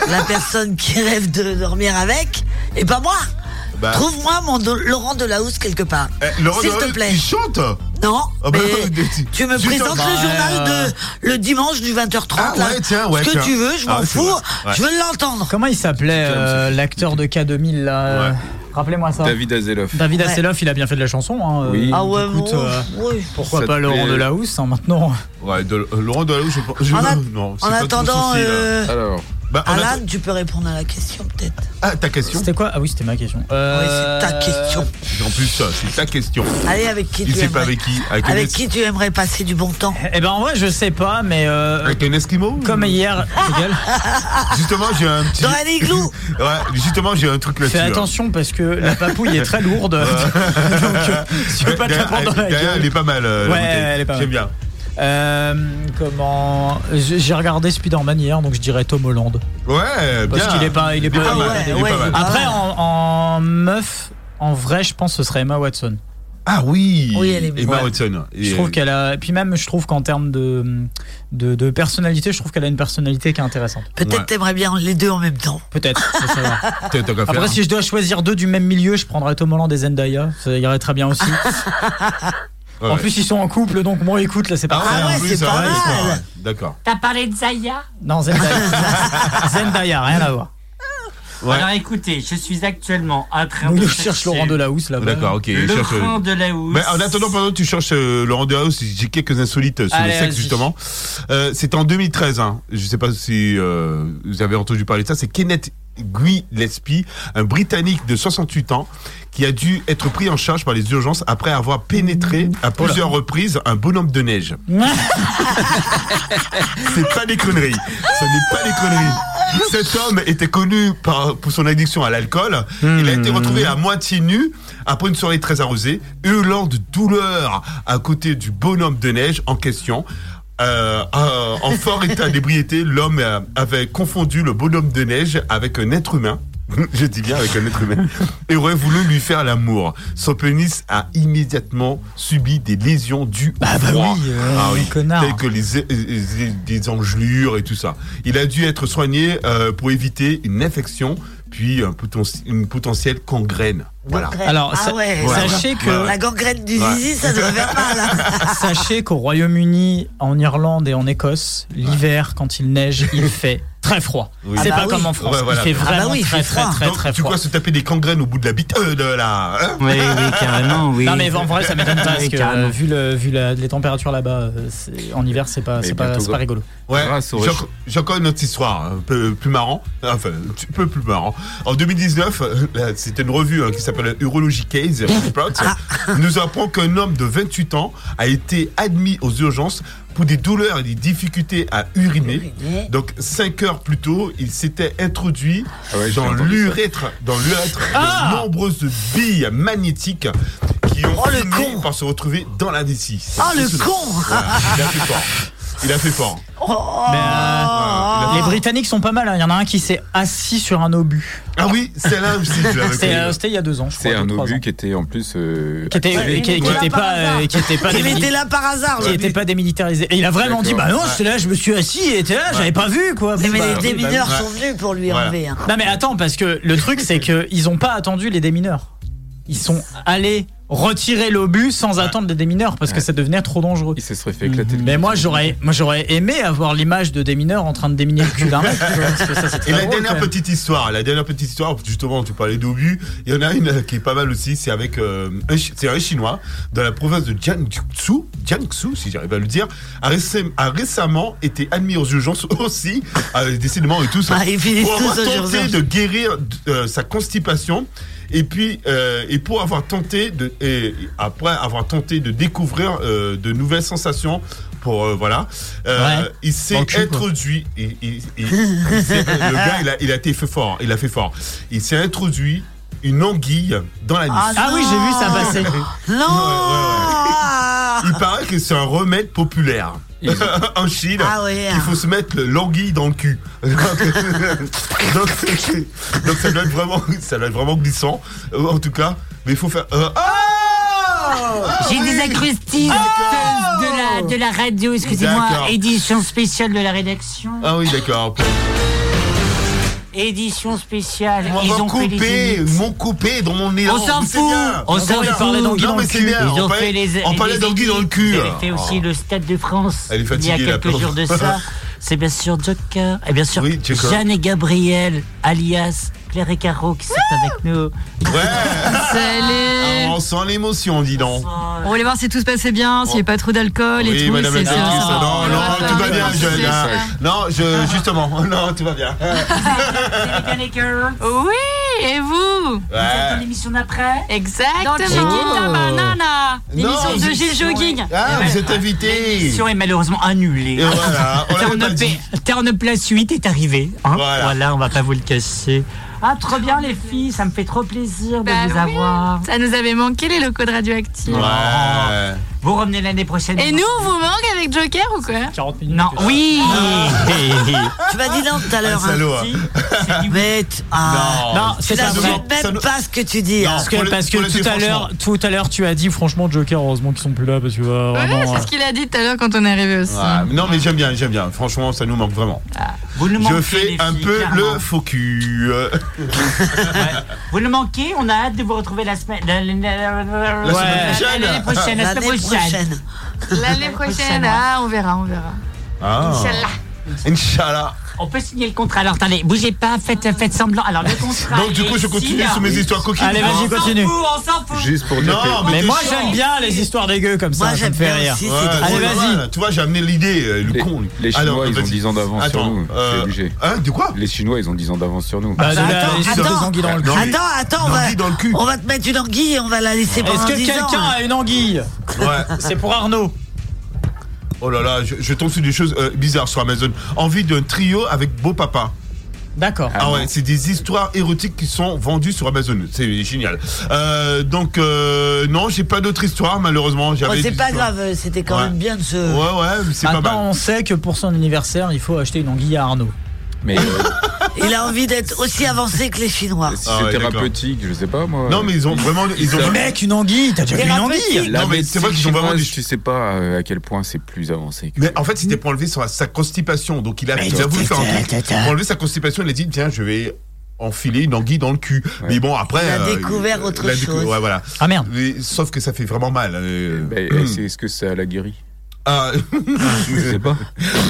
la personne qui rêve de dormir avec, et pas moi. Bah. Trouve-moi mon Do- Laurent Delahousse quelque part. Eh, Laurent S'il te plaît. Il chante Non, Ah bah, mais tu- me présentes le Bah, journal euh, de le dimanche du 20h30. Ah là. ouais, tiens, ouais, Ce que tu veux, je m'en Ah, fous. Ouais. Je veux l'entendre. Comment il s'appelait euh, l'acteur de K2000 là euh, Rappelez-moi ça. David Azeloff. David Ouais. Asseloff, il a bien fait de la chanson. Hein, Oui. euh, Ah ouais, écoute, bon, euh, oui. pourquoi Ça pas Laurent plaît Delahousse hein, maintenant Ouais, de, euh, Laurent Delahousse, je pense. je- En, a- non, en pas trop attendant, euh, Alors, Bah, en Alan, tu peux répondre à la question peut-être. Ah, ta question C'était quoi? Ah oui, c'était ma question. Euh, Oui, c'est ta question. En plus, ça, c'est ta question. Allez, avec qui Il tu sait pas aimerais avec qui Avec, qui tu aimerais passer du bon temps? Eh ben en vrai, je sais pas, mais euh, avec un Esquimau comme hier. Justement, j'ai un petit. Dans un igloo Ouais, justement, j'ai un truc là-dessus. Fais là. attention parce que la papouille est très lourde. Donc, euh, tu veux pas te la prendre dans la gueule. Elle est pas mal. euh, Ouais, elle est pas mal. J'aime bien. Euh, comment J'ai regardé Spider-Man hier, donc je dirais Tom Holland. Ouais, bien. Parce qu'il est pas, il est Il est pas pas mal, mal. il est pas mal. Après, en, en meuf, en vrai, je pense que ce serait Emma Watson. Ah oui, Oui, elle est bien. Emma Ouais. Watson. Je Et, trouve qu'elle a. Et puis même, je trouve qu'en termes de, de, de personnalité, je trouve qu'elle a une personnalité qui est intéressante. Peut-être Ouais. t'aimerais bien les deux en même temps. Peut-être. faire. Après, si je dois choisir deux du même milieu, je prendrais Tom Holland et Zendaya. Ça irait très bien aussi. Ouais, En ouais. plus, ils sont en couple, donc bon, écoute, là, c'est Ah parfait. ouais, en plus, c'est pas mal. c'est. D'accord. T'as parlé de Zaya Non, Zendaya. Zendaya, rien à voir. Ouais. Alors écoutez, je suis actuellement en train Nous, de je cherche Laurent Delahousse là-bas. D'accord, ok. cherche, euh, Laurent Delahousse. Mais en attendant, pendant que tu cherches euh, Laurent Delahousse, j'ai quelques insolites euh, sur Allez, le sexe justement. Euh, C'était en 2013. Hein. Je sais pas si euh, vous avez entendu parler de ça. C'est Kenneth Gillespie, un Britannique de 68 ans, qui a dû être pris en charge par les urgences après avoir pénétré à plusieurs reprises un bonhomme de neige. C'est pas des conneries. Ce n'est pas des conneries. Cet homme était connu par, pour son addiction à l'alcool. Il a été retrouvé à moitié nu après une soirée très arrosée, hurlant de douleur à côté du bonhomme de neige en question. Euh, euh, en fort état d'ébriété, l'homme avait confondu le bonhomme de neige avec un être humain. Je dis bien avec un être humain. Et aurait voulu lui faire l'amour. Son pénis a immédiatement subi des lésions dues au Ah bah froid. oui, euh, connard. Telles que les, les- des engelures et tout ça. Il a dû être soigné euh, pour éviter une infection, puis un poten- une potentielle gangrène. Voilà. Alors, ah ouais, Voilà. sachez que- Ouais, ouais. La gangrène du Ouais. zizi, ça devrait faire mal. Sachez qu'au Royaume-Uni, en Irlande et en Écosse, l'hiver, quand il neige, il fait très froid. Oui. C'est Ah bah pas oui. comme en France. Ouais, voilà. Il fait Ah bah vraiment oui, il très, fait très, froid. très, Donc, très tu froid. crois se taper des gangrènes au bout de la bite euh, de la. hein Oui, oui, carrément, oui. Non mais en vrai ça m'étonne pas parce que euh, vu, le, vu la- les températures là-bas euh, en hiver c'est pas pas, pas rigolo. Ouais, au j'ai encore- une autre histoire, un peu plus marrant, enfin, un petit peu plus marrant. En 2019, euh, là, c'était une revue hein, qui s'appelle Urology Case nous apprend qu'un homme de 28 ans a été admis aux urgences pour des douleurs et des difficultés à uriner. Donc, 5 heures plus tôt, il s'était introduit Ah ouais, dans l'urètre, dans l'urètre Ah de nombreuses billes magnétiques qui ont Oh, le fini con par se retrouver dans la vessie. C'est Oh, le con Voilà, il a fait fort. Il. Mais, euh, les Britanniques sont pas mal. hein. Il y en a un qui s'est assis sur un obus. Ah oui, c'est là C'était euh, c'était il y a deux ans, je crois. C'est un deux, trois obus ans. qui était en plus. euh, Qui était, activé. qui, qui Ouais. était pas, euh, qui était pas démili- était là par hasard. qui était pas démilitarisé. Et il a vraiment dit bah non, c'est là, je me suis assis, et était là, j'avais pas vu quoi. Mais les bah, démineurs sont venus pour lui enlever. hein. Non mais attends parce que le truc c'est que ils ont pas attendu les démineurs. Ils sont allés retirer l'obus sans attendre les démineurs parce que ça devenait trop dangereux. Il se serait fait éclater. le Mais moi j'aurais moi j'aurais aimé avoir l'image de démineurs en train de déminer le cul d'un mec tu vois, parce que ça c'est très Et la drôle, dernière quand même. petite histoire, la dernière petite histoire, justement, tu parlais d'obus. Il y en a une qui est pas mal aussi. C'est avec euh, un, Chi- c'est un chinois dans la province de Jiangsu, Jiangsu, si j'arrive à le dire, a, récem- a récemment été admis aux urgences aussi, euh, décidément et tout ça, Ah, ils finissent pour tous avoir aux tenté urgences. de guérir euh, sa constipation. Et puis, euh, et pour avoir tenté de, et après avoir tenté de découvrir euh, de nouvelles sensations, pour euh, voilà, euh, Ouais. il s'est introduit. il le gars, il a, il a été fait fort. Il a fait fort. Il s'est introduit une anguille dans la nuit. Ah, Ah oui, j'ai vu ça passer. Non. Il paraît que c'est un remède populaire. en Chine, Ah ouais. qu'il faut se mettre le- l'anguille dans le cul. donc, ça doit être vraiment, ça doit être vraiment glissant. Euh, En tout cas, mais il faut faire. euh, ah J'ai oui. des acoustistes de la, de la radio, excusez-moi. Édition spéciale de la rédaction. Ah oui, d'accord. Édition spéciale. Ils ont coupé, m'ont coupé dans mon élan. On s'en fout, on s'en fout. Ils on ont parlait- fait les. On parlait les d'anguille dans le cul. Ils avaient fait aussi le Stade de France. Il y a quelques jours de ça. C'est bien sûr Joker. Et bien sûr, Oui. Jeanne et Gabriel, alias Claire et Caro, qui sont avec nous. Ouais. Salut Ah, on sent l'émotion, dis donc. On aller voir si tout se passait bien, s'il n'y a pas trop d'alcool et Oui, tout. madame la c'est- non, non, Voilà, tout va bien, jeune. ça. Non, je, justement, non, tout va bien. Oui, et vous Vous êtes dans l'émission d'après Exactement. Dans Chiquita Banana, l'émission de Gilles Jogging. Ah, vous êtes invité. L'émission est malheureusement annulée. Et voilà, on Turn up- la suite est arrivé. hein. Voilà. Voilà. on va pas vous le cacher. Ah, trop bien les filles, ça me fait trop plaisir de Bah vous oui, avoir. Ça nous avait manqué les locaux de Radioactive. Ouais. Vous revenez l'année prochaine. Et nous, on vous manque avec Joker ou quoi 40 minutes. Non, oui Tu m'as dit non tout à l'heure. Un salaud, hein. hein. Mais ah, Non, c'est pas vrai. même pas ce que tu dis. hein. Parce que, parce tout à l'heure, tout à l'heure, tu as dit franchement Joker, heureusement qu'ils sont plus là parce que euh, Ouais, c'est ce qu'il a dit tout à l'heure quand on est arrivé aussi. Non, mais j'aime bien, j'aime bien. Franchement, ça nous manque vraiment. Vous nous Je manquez, fais les un peu le faux cul. euh. Vous nous manquez, on a hâte de vous retrouver la semaine. La, semaine prochaine. L'année prochaine, la semaine L'année prochaine. Prochaine. L'année prochaine, ah, on verra, on verra. Ah. Inch'Allah. Inch'Allah. On peut signer le contrat. Alors attendez, bougez pas, faites, faites semblant. Alors le contrat. Donc, du coup, je continue sur mes histoires coquines. Allez, On vas-y, s'en continue. fout, On s'en fout. Juste pour dire Non, Mais t'es moi j'aime bien les histoires dégueu comme ça, Moi, ça me j'aime fait bien rire. aussi, Ouais, c'est Allez, vas-y. Tu vois, j'ai amené l'idée, euh, le Les, con. lui. les Chinois, Alors, ils ont vas-y. 10 ans d'avance sur nous. euh, C'est obligé. Hein, de quoi Les Chinois, ils ont 10 ans d'avance sur nous. Bah, la- attends, attends. mais- Attends, attends, on va, L'anguille dans le cul. on va te mettre une anguille et on va la laisser pendant Est-ce que 10 ans. quelqu'un a une anguille Ouais. C'est pour Arnaud. Oh là là, je, je tombe sur des choses euh, bizarres sur Amazon. Envie d'un trio avec beau papa. D'accord. Ah, ouais, c'est des histoires érotiques qui sont vendues sur Amazon. C'est génial. Euh, donc euh, non, j'ai pas d'autres histoires malheureusement. J'avais c'est des pas histoires. grave, c'était quand Ouais. même bien de se. Ouais ouais, c'est pas Maintenant, mal. on sait que pour son anniversaire, il faut acheter une anguille à Arnaud. Mais euh, Il a envie d'être aussi avancé que les Chinois. si Ah ouais, c'est d'accord. thérapeutique, je sais pas moi. Non mais ils ont vraiment, ils ont. Mais mec, une anguille, t'as déjà vu une Thérapeutique. anguille La Non, mais c'est vrai qu'ils ont vraiment chinoise, des- Tu sais pas euh, à quel point c'est plus avancé. que- Mais en fait, c'était pour enlever sa, sa constipation. Donc il a, Mais il a voulu faire un truc. Pour enlever sa constipation, il a dit tiens, je vais enfiler une anguille dans le cul. Mais bon, après. Il a euh, découvert il autre a décou- chose. Ouais, voilà. Ah merde. Mais- sauf que ça fait vraiment mal. euh, Ben, hum. c'est- Est-ce que ça la guérit Ah, Je sais pas.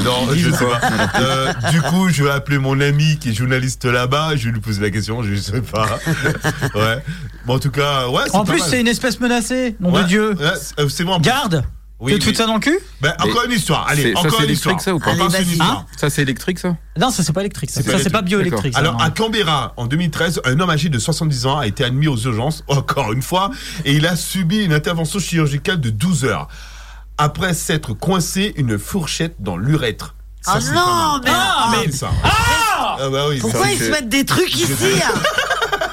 non, je sais pas. Euh, du coup, je vais appeler mon ami qui est journaliste là-bas. Je vais lui poser la question. Je sais pas. ouais. Bon, en tout cas, ouais. En plus, c'est une espèce menacée, nom Ouais, de Dieu. ouais, c'est- euh, c'est bon. Garde Oui, Tu te fous oui. ça dans le cul Ben, encore Mais une histoire. Allez, ça, encore une histoire. électrique, ça, ou pas Allez, une histoire. Ça, c'est électrique, ça Non, ça c'est pas électrique. Ça, C'est pas bioélectrique. Alors, non. à Canberra, en 2013, un homme âgé de 70 ans a été admis aux urgences, encore une fois, et il a subi une intervention chirurgicale de 12 heures. Après s'être coincé une fourchette dans l'urètre. Ça, Ah c'est non, mais- Ah, mais- c'est ça. Ah bah oui, Pourquoi ça, ils se mettent des trucs ici hein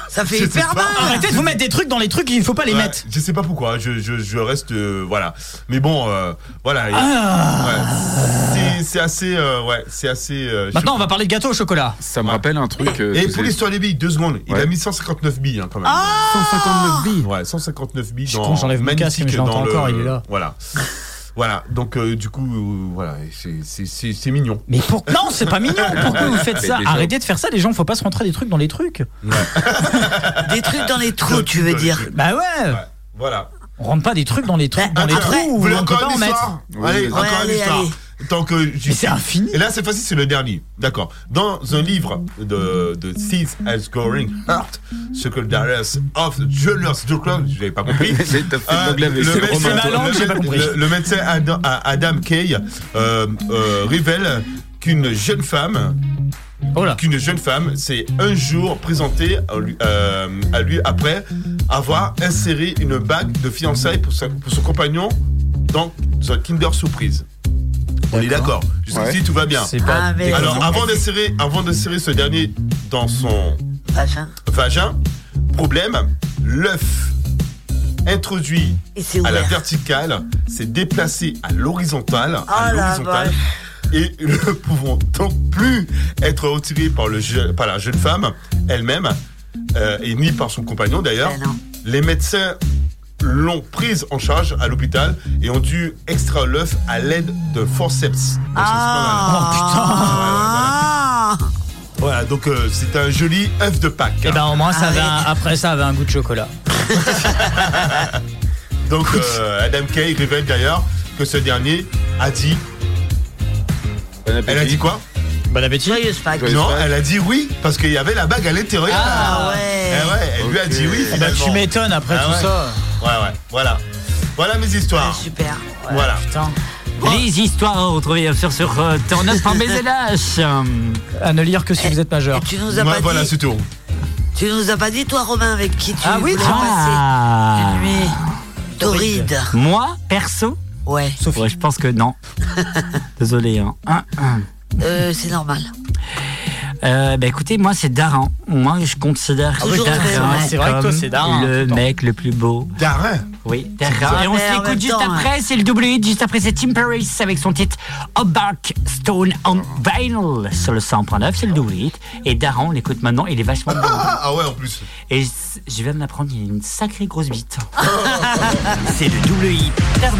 Ça fait Je hyper mal. Arrêtez de vous mettre des trucs dans les trucs, il faut pas les Ouais, mettre. Je sais pas pourquoi, je, je, je reste. euh, voilà. Mais bon, euh, voilà. Ah. Ouais. C'est- assez. euh, ouais, c'est assez. euh, Maintenant, on va parler de gâteau au chocolat. Ça me rappelle un truc. euh, Et pour l'histoire des billes, deux secondes. Il a mis 159 billes hein, quand même. Ah 159 billes. Ouais, 159 billes dans j'enlève mon magnifique casque, mais je dans le- encore, il est là. Voilà. Voilà, donc euh, du coup, euh, voilà, c'est- c'est c'est- c'est mignon. Mais pour... non, c'est pas mignon. Pourquoi vous faites ça? Arrêtez de faire ça, les gens. Faut pas se rentrer des trucs dans les trucs. Des trucs dans les trous, tu veux dire? Bah ouais. Ouais, voilà. On rentre pas des trucs dans les trucs, Bah, dans les après, trous. Vous voulez on peut encore pas en une mettre. histoire Oui, Allez, encore une allez, histoire. allez. Tant que c'est infini. Et là, cette fois-ci, c'est le dernier. D'accord. Dans un livre de, de Thief as Going Heart, ce que Darius of Julius Druckmann, je n'avais pas compris. De Euh, pas compris. le médecin Adam, Adam Kay euh, euh, révèle qu'une jeune femme Oh qu'une jeune femme s'est un jour présentée à lui, euh, à lui après avoir inséré une bague de fiançailles pour, sa- pour son compagnon dans un Kinder Surprise. On est d'accord. Jusqu'ici, Ouais. tout va bien. Pas. Ah, mais- Alors, avant d'insérer, avant d'insérer ce dernier dans son Vagin. vagin, problème, l'œuf introduit à la verticale s'est déplacé à l'horizontale, à Ah, et ne pouvant donc plus être retiré par, le je- par la jeune femme elle-même, euh, et ni par son compagnon d'ailleurs. Ben. Les médecins l'ont prise en charge à l'hôpital et ont dû extraire l'œuf à l'aide de forceps. Donc, c'est pas mal. Ah. Voilà, donc euh, c'est un joli œuf de Pâques. Et ben au moins ça avait un- après ça avait un goût de chocolat. Donc euh, Adam Kay révèle d'ailleurs que ce dernier a dit. Elle a dit quoi Bon appétit. Joyeuse Pâques. Non, Pâques. elle a dit oui parce qu'il y avait la bague à l'intérieur. Ah Eh ouais. ouais, elle lui a dit oui. Eh ben, tu m'étonnes après Ah tout ouais. ça. Ouais, ouais, voilà. Voilà mes Ouais, histoires. super. Voilà. Putain. Les histoires à retrouver bien sûr sur euh, turnup.bzlh. À ne lire que si vous êtes majeur. Et tu nous as Ouais, pas voilà, dit. c'est tout. Tu nous as pas dit toi Romain avec qui tu Ah oui, voulais tiens. passer Ah. une nuit torride. Moi, perso, Ouais. ouais, je pense que non. Désolé. Hein. Hein, hein. Euh, c'est normal. Euh, bah écoutez, moi c'est Daran. Moi je considère Ah oui, c'est vrai, c'est vrai que toi, c'est Daran, le mec le plus beau. Darin. Oui, Daran. Et on s'écoute juste temps, après, c'est le double hit, juste après c'est Tim Paris avec son titre Obark Stone on Vinyl sur le 100.9, c'est le double hit. Et Daran, on l'écoute maintenant, il est vachement beau. Ah, ah ouais, en plus. Et je viens de l'apprendre, il a une sacrée grosse bite. c'est le double hit Turn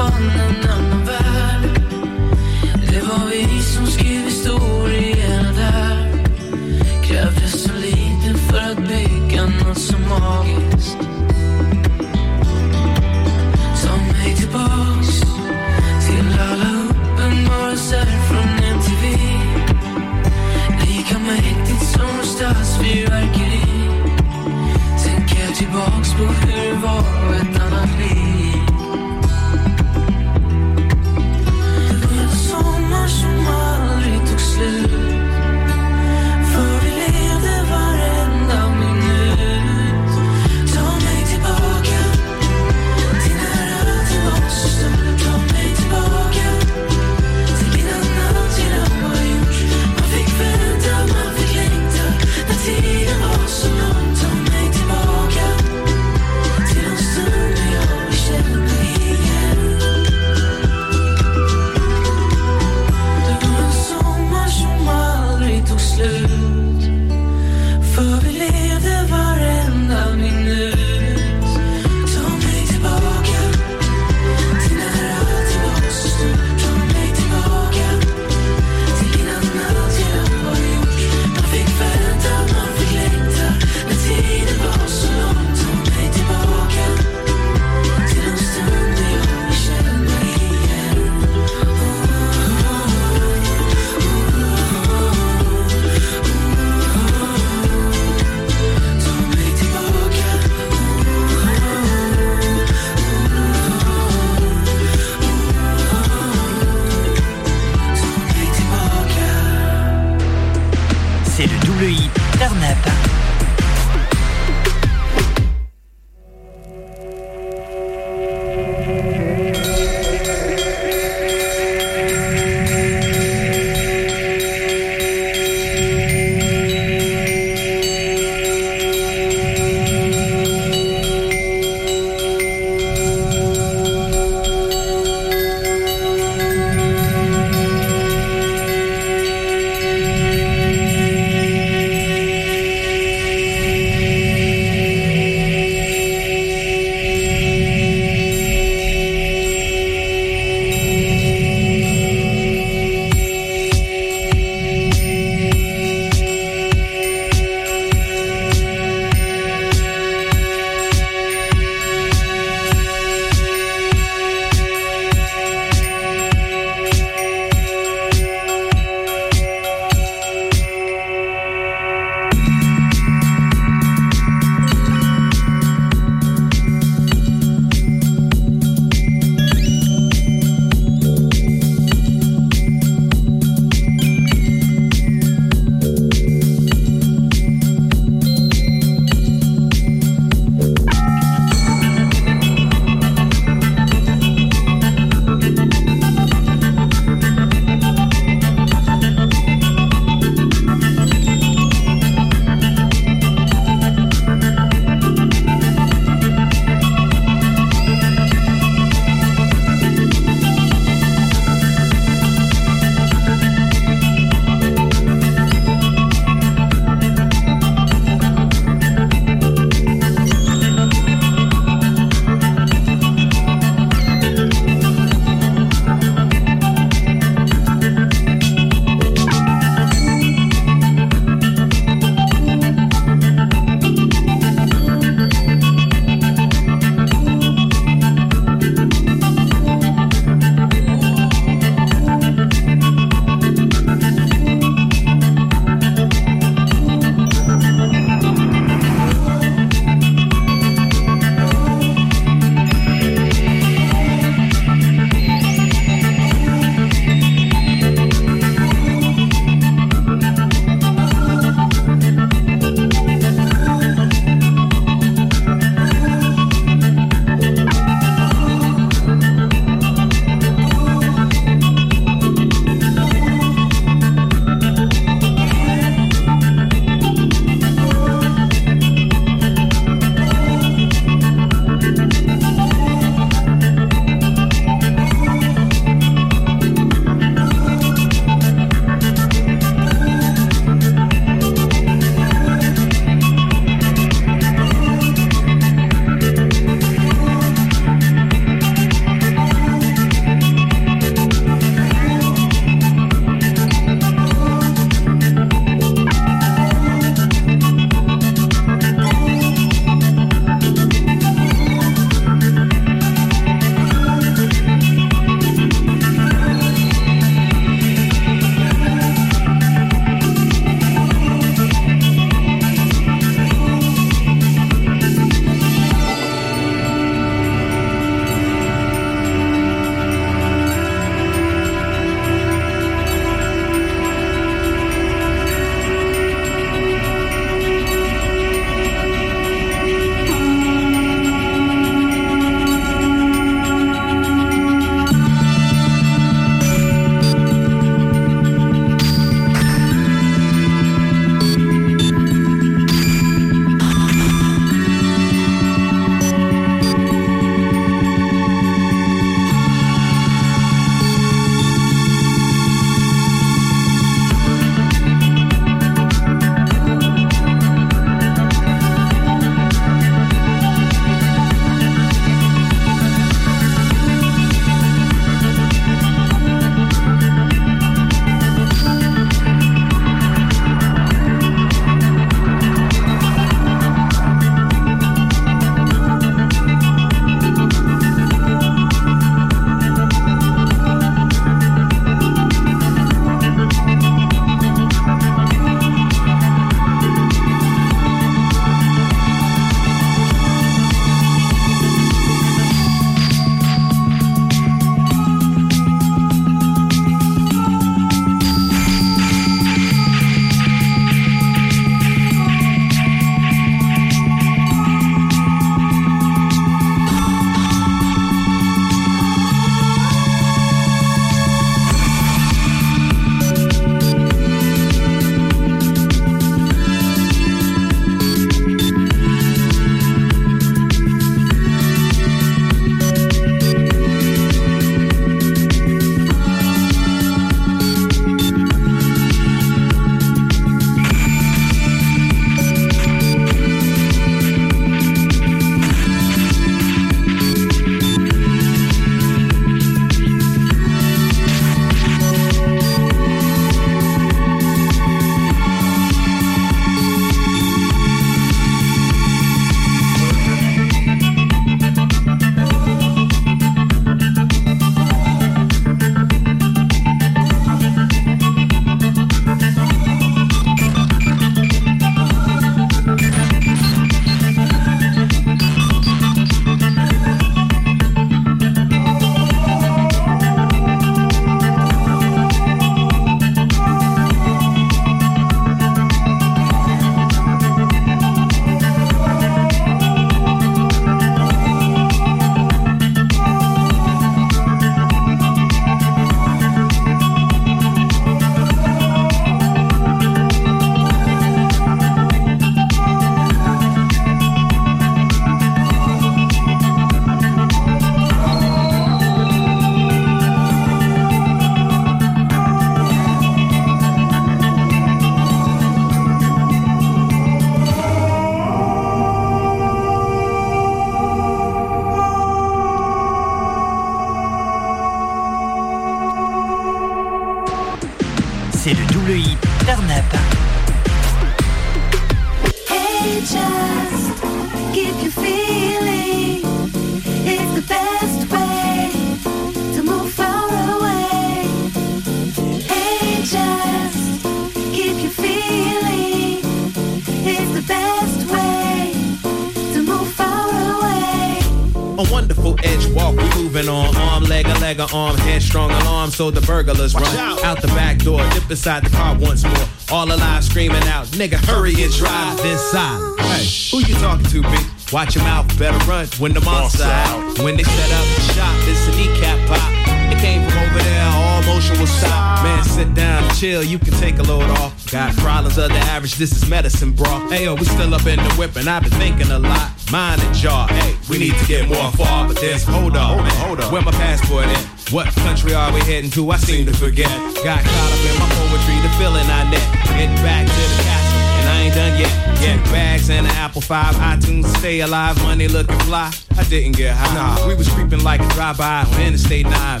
Arm, leg, a leg, arm, headstrong alarm, so the burglars run out. the back door, dip inside the car once more. All alive, screaming out, nigga, hurry and drive inside. Hey, who you talking to, B? Watch your mouth, better run when the monster out. When they set up the shop, it's a kneecap pop. It came from over there, all motion will stop. Man, sit down chill, you can take a load off. Got problems of the average, this is medicine, bro. Hey, yo, we still up in the whip, and I've been thinking a lot. Mind and jaw, hey, we need to get more far, but there's hold up, man. Hold up. Where my passport at? What country are we heading to? I seem to forget. Got caught up in my poetry, the feeling I net. Getting back to the castle, and I ain't done yet. Get bags and an Apple 5, iTunes, stay alive, money looking fly. I didn't get high. Nah, we was creeping like a drive-by on Interstate 9.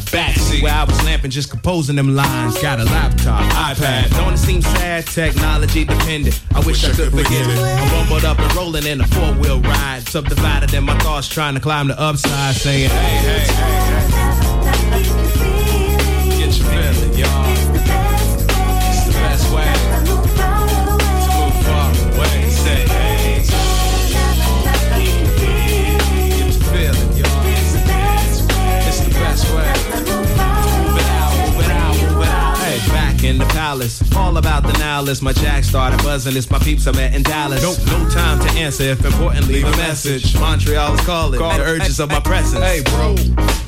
Backseat where I was lamping, just composing them lines. Got a laptop, iPad. Don't it seem sad? Technology dependent. I wish I could forget it. I'm bumbled up and rolling in a four-wheel ride. Subdivided in my thoughts, trying to climb the upside, saying, hey, hey, hey, about the now list. My jack started buzzing. It's my peeps I met in Dallas. Nope, no time to answer. If important, leave a message. Montreal is calling. The urges of my presence. Hey, bro.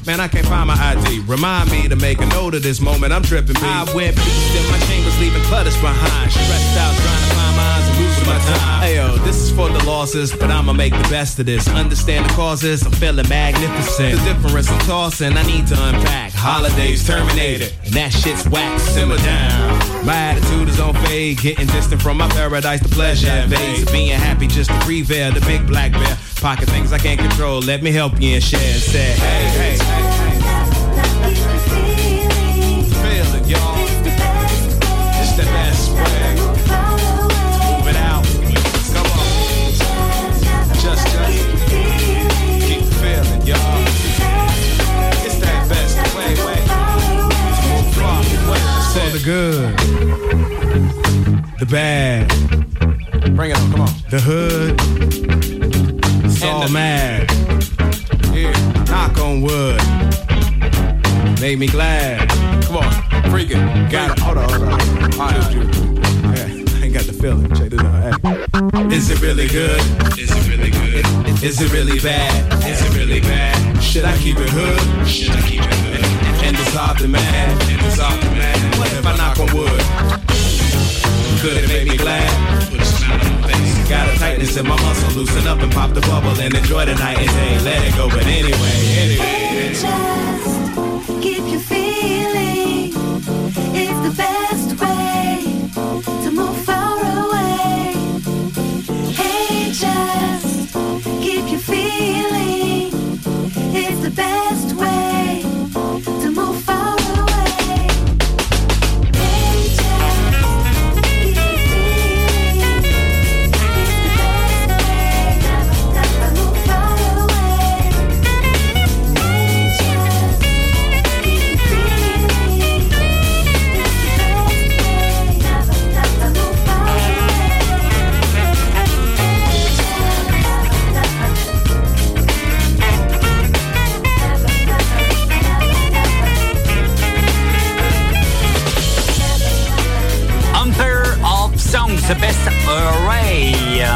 Man, I can't find my ID. Remind me to make a note of this moment. I'm tripping. I went beast in my chambers, leaving clutters behind. Stressed out, trying to find mines and losing time. Hey yo, this is for the losses, but I'ma make the best of this. Understand the causes, I'm feeling magnificent. The difference I'm tossing, I need to unpack. Holidays terminated, and that shit's whack. Simmer down. My attitude is on fade, getting distant from my paradise. The pleasure invades being happy just to prevail. The big black bear, pocket things I can't control. Let me help you and share and say, hey, hey, hey. Good, the bad. Bring it on, come on. The hood, it's all mad. Yeah, knock on wood. Made me glad. Come on, freaking. Got it. Hold on, hold on. All right, yeah, I ain't got the feeling. Check this out. Hey. Is it really good? Is it really good? Is it really bad? Is it really bad? Should I keep it hood? Should I keep it hood? And dissolve the man? And dissolve the man? What if I knock on wood? Could it make me glad? Got a tightness in my muscle, loosen up and pop the bubble and enjoy the night and day. Let it go, but anyway, anyway. Just keep you feeling.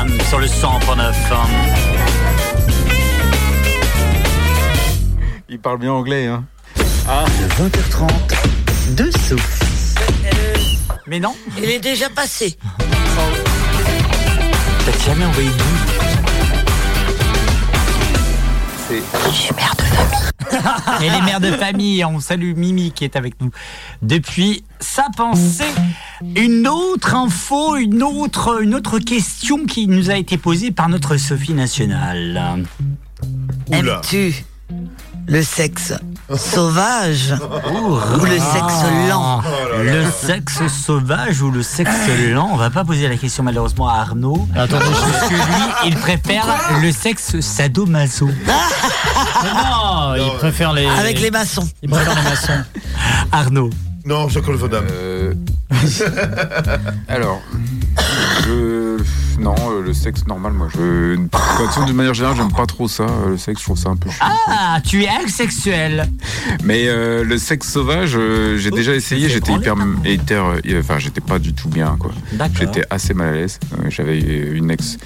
Euh, sur le 100.9. Il parle bien anglais, hein. De 20h30, de souffle. Mais non. Il est déjà passé. T'as jamais envoyé de C'est. Je suis mère de famille. Et les mères de famille, on salue Mimi qui est avec nous depuis sa pensée. Une autre info, une autre, une autre question qui nous a été posée par notre Sophie nationale. Aimes-tu le sexe sauvage ou le sexe lent Ah, Le sexe sauvage ou le sexe lent? On va pas poser la question malheureusement à Arnaud. Attendez, parce que lui, il préfère le sexe sadomaso. non, il préfère les. Avec les maçons. Il préfère les maçons. Arnaud. Non, Jean-Claude Van Damme. Euh, Alors, je... non, euh, le sexe normal, moi, je. De d'une manière générale, j'aime pas trop ça. euh, Le sexe, je trouve ça un peu chiant. Ah, tu es asexuel. Mais euh, le sexe sauvage, j'ai déjà essayé. J'étais hyper, hyper, enfin, j'étais pas du tout bien, quoi. D'accord. J'étais assez mal à l'aise. J'avais une ex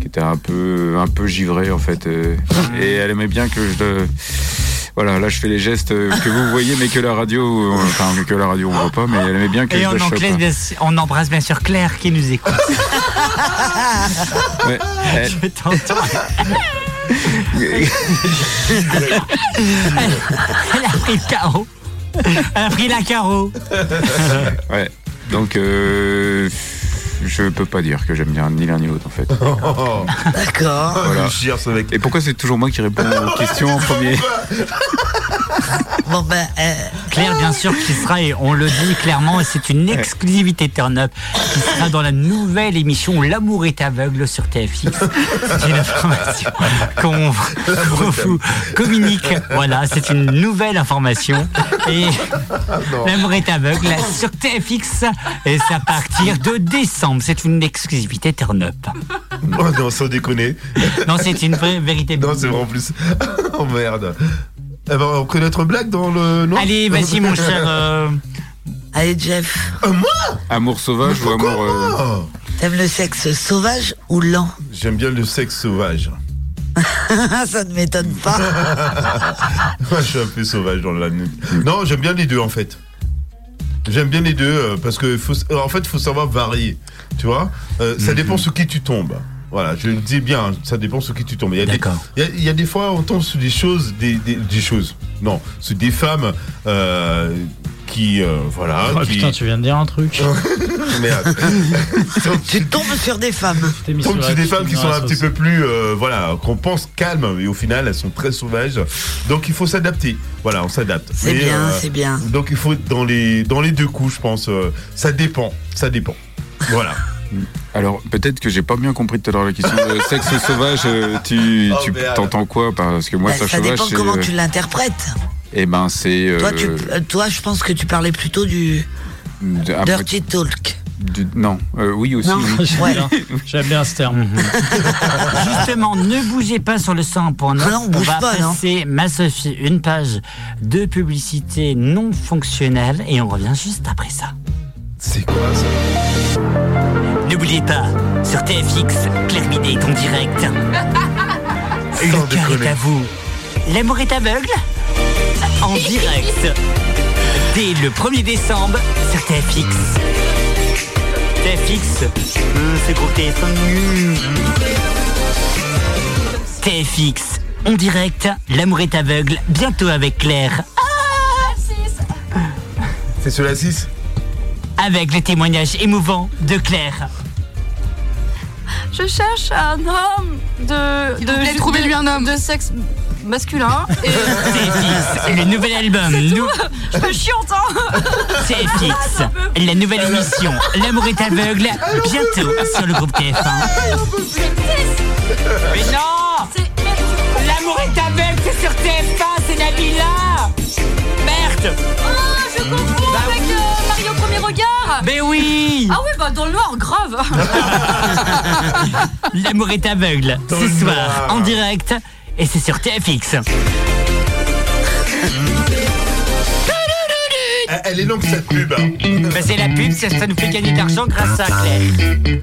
qui était un peu, un peu givrée en fait, euh, et elle aimait bien que je. Voilà, là je fais les gestes euh, que vous voyez, mais que la radio, euh, enfin que la radio on voit pas, mais elle aimait bien que Et je on, chope. enclaise bien sûr- on embrasse bien sûr Claire qui nous écoute. Ouais. Elle- Je t'entends. elle, elle a pris le carreau. Elle a pris la carreau. Ouais. Donc, euh, je peux pas dire que j'aime bien ni l'un ni l'autre en fait. D'accord. Voilà. Et pourquoi c'est toujours moi qui réponds aux questions en premier? Bon ben, euh, Claire, bien sûr, qui sera, et on le dit clairement, et c'est une exclusivité Turn Up, qui sera dans la nouvelle émission L'amour est aveugle sur TFX. C'est une information qu'on vous communique. Voilà, c'est une nouvelle information. Et L'amour est aveugle sur TFX, et c'est à partir de décembre. C'est une exclusivité Turn Up. Oh non, sans déconner. Non, c'est une vraie vérité. Non, c'est vrai en plus. oh merde. Elle va reconnaître blague dans le. Allez, vas-y, mon cher. euh, allez Jeff, moi Amour sauvage ou amour. euh, t'aimes le sexe sauvage ou lent J'aime bien le sexe sauvage. Ça ne m'étonne pas. Moi, je suis un peu sauvage dans la nuit. Non, j'aime bien les deux en fait. J'aime bien les deux euh, parce que faut, euh, en fait, il faut savoir varier. Tu vois, Euh, ça dépend sur qui tu tombes. Voilà, je le dis bien, ça dépend sur qui tu tombes. Il y a, des, il y a- il y a des fois, on tombe sur des choses, des, des, des choses. Non, sur des femmes euh, qui, euh, voilà. Oh, qui... putain, tu viens de dire un truc. Merde. tu tombes sur des femmes. mis Tombe sur des femmes qui sont un petit peu plus, euh, voilà, qu'on pense calmes, mais au final, elles sont très sauvages. Donc il faut s'adapter. Voilà, on s'adapte. C'est bien, euh, c'est bien. Donc il faut être dans les, dans les deux coups, je pense. ça dépend, ça dépend. Voilà. Alors, peut-être que j'ai pas bien compris tout à l'heure la question. Le sexe sauvage, euh, tu, Oh, tu t'entends quoi? Parce que moi, Ben, ça ça sauvage, dépend comment euh, tu l'interprètes. Eh ben, c'est. euh, Toi, tu, euh, toi, je pense que tu parlais plutôt du de- après- dirty talk. du- non, euh, oui aussi. Non, oui. J'aime Ouais. bien- J'aime bien ce terme. Justement, ne bougez pas sur le 100.9. Ah non, on bouge va pas, non. passer, ma Sophie, une page de publicité non fonctionnelle et on revient juste après ça. C'est quoi ça? N'oubliez pas, sur TFX, Claire Bidet est en direct. Le cœur est à vous. L'amour est aveugle En direct. Dès le 1er décembre sur TFX. TFX, hum, c'est gros TF1. TFX, en direct, l'amour est aveugle, bientôt avec Claire. C'est sur la 6 Avec le témoignage émouvant de Claire. Je cherche un homme de. Vous plaît, trouvez-lui un homme. De sexe masculin. Et... Le nouvel album. nou- Je suis chiante, hein TFX, la nouvelle émission L'amour est aveugle, bientôt sur le groupe TF1. Mais non L'amour est aveugle, c'est sur TF1, c'est Nabila Merde Mais oui Ah oui, bah dans le noir, grave L'amour est aveugle, Dans ce soir, noir. en direct, et c'est sur TFX. elle, elle est longue cette pub. hein. Bah, c'est la pub, ça, ça nous fait gagner de l'argent grâce à Claire.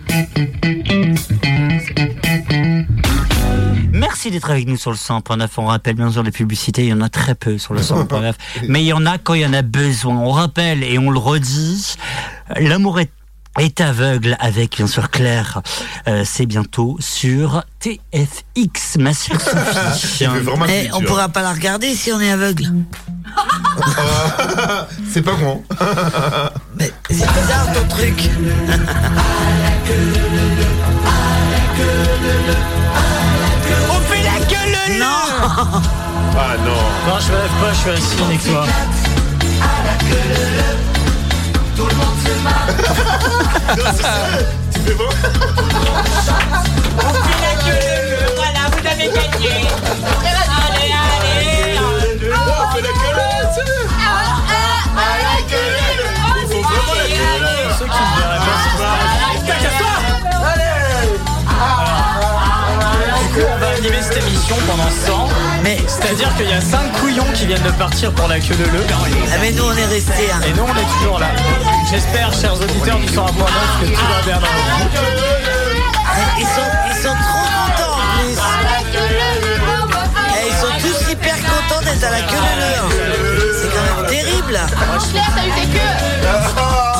Merci d'être avec nous sur le 100.9. On rappelle bien sûr les publicités, il y en a très peu sur le 100.9. mais il y en a quand il y en a besoin. On rappelle et on le redit, l'amour est est aveugle avec bien sûr Claire. Euh, c'est bientôt sur TFX, ma chère Sophie. Eh, on pourra pas la regarder si on est aveugle. C'est pas con. Mais c'est bizarre ton truc. Queue Non Ah non Non, je me lève pas, je suis assis avec toi. Tout le monde se marre. Tu fais bon On fait la queue Voilà, vous avez gagné. émission pendant ce temps. Mais c'est-à-dire qu'il y a 5 couillons qui viennent de partir pour la queue de le. Ah, mais nous, on est restés. hein. Et nous, on est toujours là. J'espère, chers auditeurs du 101.9, que tout va bien dans votre vie. Ils sont, ils sont trop contents en plus. Eh, ils sont tous hyper contents d'être à la queue leu. C'est quand même terrible. Eu queues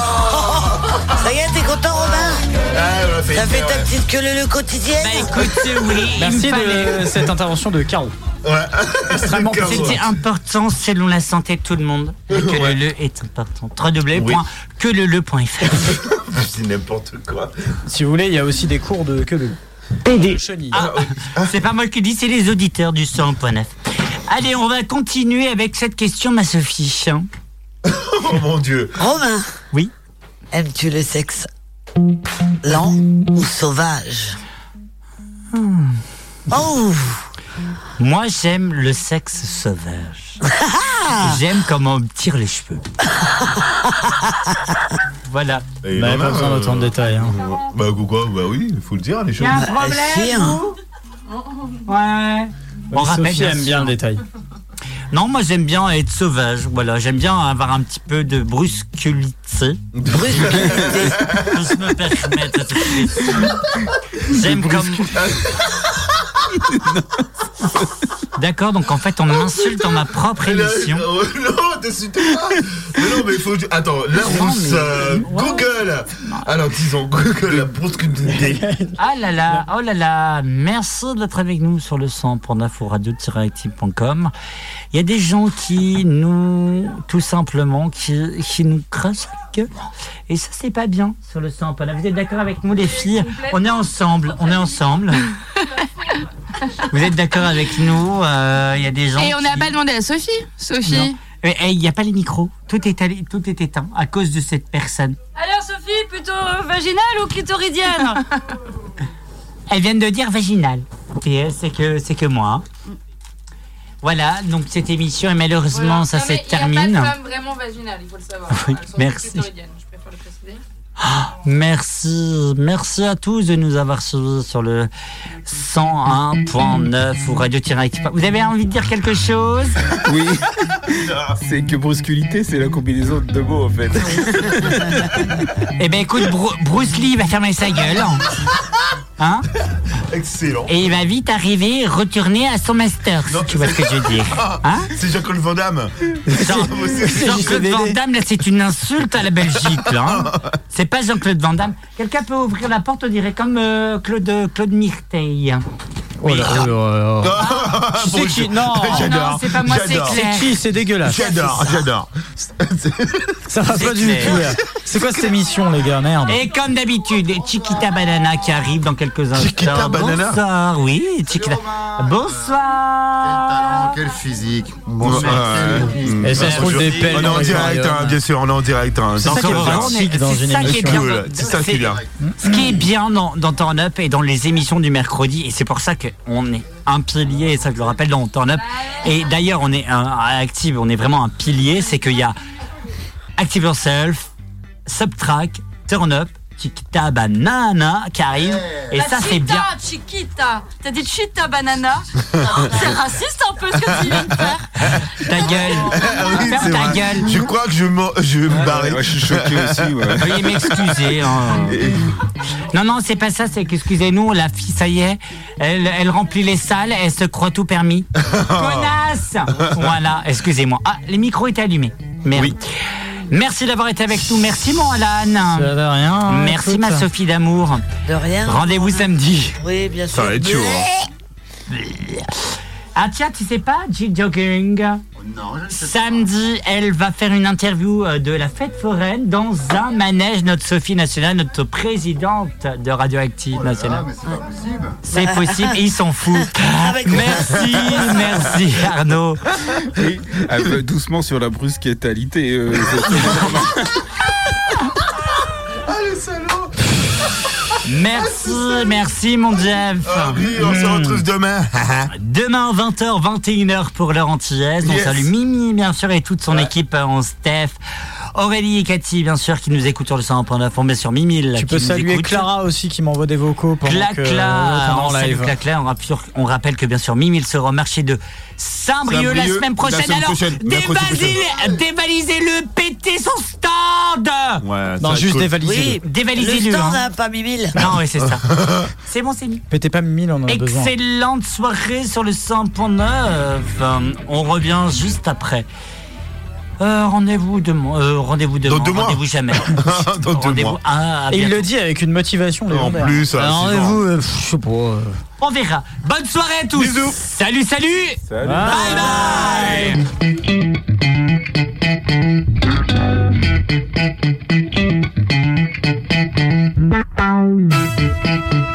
Ça y est, t'es content, Romain Ah, T'as fait ta petite queue leu quotidienne Bah écoute, oui. Merci de cette intervention de Caro. Ouais. Extrêmement C'était important selon la santé de tout le monde. Que le le est important. www.quelele.fr C'est n'importe quoi. Si vous voulez, il y a aussi des cours de queue de Chenille. Ah, c'est pas moi qui dis, c'est les auditeurs du 100.9. Allez, on va continuer avec cette question, ma Sophie. Oh mon dieu. Romain Oui Aimes-tu le sexe lent ou sauvage Hmm. Oh Moi, j'aime le sexe sauvage. j'aime comment on me tire les cheveux. voilà. Il Bah, pas besoin d'autant de détails, hein. Bah quoi Bah oui, il faut le dire les choses. Y a un problème hein. vous Ouais. On rappelle Sophie aime bien le détail. Non, moi j'aime bien être sauvage. Voilà, j'aime bien avoir un petit peu de brusculité. Brusculité. Je me permets. J'aime comme. D'accord, donc en fait on m'insulte dans ma propre émission. Oh, non, t'insultes pas. Mais non, mais il faut. Attends, la rousse, euh, Google. Alors disons Google, la brusculité. Ah là là, oh là là, merci d'être avec nous sur le 100.9 ou radio-active.com. Il y a des gens qui nous, tout simplement, qui, qui nous crachent la gueule. Et ça, c'est pas bien sur le 100.9. Vous êtes d'accord avec nous, les filles? On est ensemble, on est ensemble. Vous êtes d'accord avec nous euh, Il y a des gens. Et on n'a qui- pas demandé à Sophie. Sophie. Non. Il n'y a pas les micros. Tout est, allé- tout est éteint à cause de cette personne. Alors Sophie, plutôt vaginale ou clitoridienne? Elles viennent de dire vaginal. Et elle, c'est que, c'est que moi. Voilà, donc cette émission, et malheureusement, ça se termine. Il n'y a pas de femme vraiment vaginale, il faut le savoir. Oui, Elles sont merci. je préfère le préciser. Merci, merci à tous de nous avoir suivis sur le 101.9 ou radio Vous avez envie de dire quelque chose? Oui. C'est que brusculité, c'est la combinaison de deux mots en fait. Eh ben écoute, Bru- Bruce Lee va fermer sa gueule. Hein? Excellent. Et il va vite arriver, retourner à son master, si tu vois ce que je veux dire. Hein C'est Jean-Claude Van Damme. Jean- Jean-Claude Van Damme, là, c'est une insulte à la Belgique, là. hein. C'est pas Jean-Claude Van Damme. Quelqu'un peut ouvrir la porte, on dirait comme euh, Claude, Claude. Oh là, oh là, oh là. Tu sais Bon, qui Non, c'est pas moi, c'est. Claire. C'est qui C'est dégueulasse. J'adore, j'adore. Ça va C'est pas du tout. C'est quoi cette émission, les gars Merde. Et comme d'habitude, Chiquita Banana qui arrive dans quelques instants. Chiquita Banana Bonsoir, oui, Chiquita. Bonsoir. Quel physique. Bonsoir. Et ça se trouve des pelles. On est en direct, hein, bien sûr, on est en direct. hein. C'est ça qui est dans C'est une ça qui est émission. bien. Cool, c'est ça qui est bien. Ce qui est bien dans, dans Turn Up et dans les émissions du mercredi, et c'est pour ça qu'on est un pilier, et ça je le rappelle dans Turn Up, et d'ailleurs on est un, Active, on est vraiment un pilier, c'est qu'il y a Active Yourself, Subtrack, Turn Up, Chiquita Banana qui arrive, et La ça c'est bien. Chiquita. T'as dit chita banana. c'est raciste un peu ce que tu viens de faire. Ta gueule, Ah oui, ferme c'est ta vrai. gueule. Je crois que je, m'en- je vais me barrer. Ouais, je suis choqué aussi. Ouais. Veuillez m'excuser. hein. Non, non, c'est pas ça, c'est qu'excusez-nous, la fille, ça y est, elle, elle remplit les salles, elle se croit tout permis. Connasse Voilà, excusez-moi. Ah, les micros étaient allumés. Merde. Merci d'avoir été avec nous. Merci, mon Alan. Ça va rien. Merci, ma Sophie d'amour. De rien. Rendez-vous samedi. Oui, bien sûr. Ça va être chaud. hein. Ah, tiens, tu sais pas, G Jogging Samedi, elle va faire une interview euh, de la fête foraine dans un manège. Notre Sophie Nationale, notre présidente de Radioactive Nationale. C'est possible, et ils s'en foutent. Merci, merci Arnaud. Un peu doucement sur la brusquetalité. euh, Merci, merci mon Jeff. Ah oui, on se retrouve demain. Demain 20h, 21h pour l'heure antillaise. On Yes. salue Mimi bien sûr et toute son équipe euh, en Steph. Aurélie et Cathy bien sûr qui nous écoutent sur le 101.9. On met sur Mimi là, Tu qui peux nous saluer écoute. Clara aussi qui m'envoie des vocaux pendant que Clacla, pendant on live. Rappelle- on rappelle que bien sûr Mimi sera au marché de Saint-Brieuc la semaine la prochaine. semaine Alors, prochaine, dévalisez-le, pétez son stand Ouais, Non, juste cool. dévalisez-le. Oui, Dévalisez-le. le stand hein. n'a pas mis mille. Non, oui, c'est ça. c'est bon, c'est mis. Pétez pas Mimi, on en a besoin. Excellente soirée sur le 100.9. Euh, on revient juste après euh, rendez-vous demain. Euh, rendez-vous demain. Rendez-vous jamais. rendez-vous. Ah, Et il le dit avec une motivation. En plus, rendez-vous, euh, je sais pas. Euh. On verra. Bonne soirée à tous. Bisous. Salut, salut. Salut. Bye. Bye.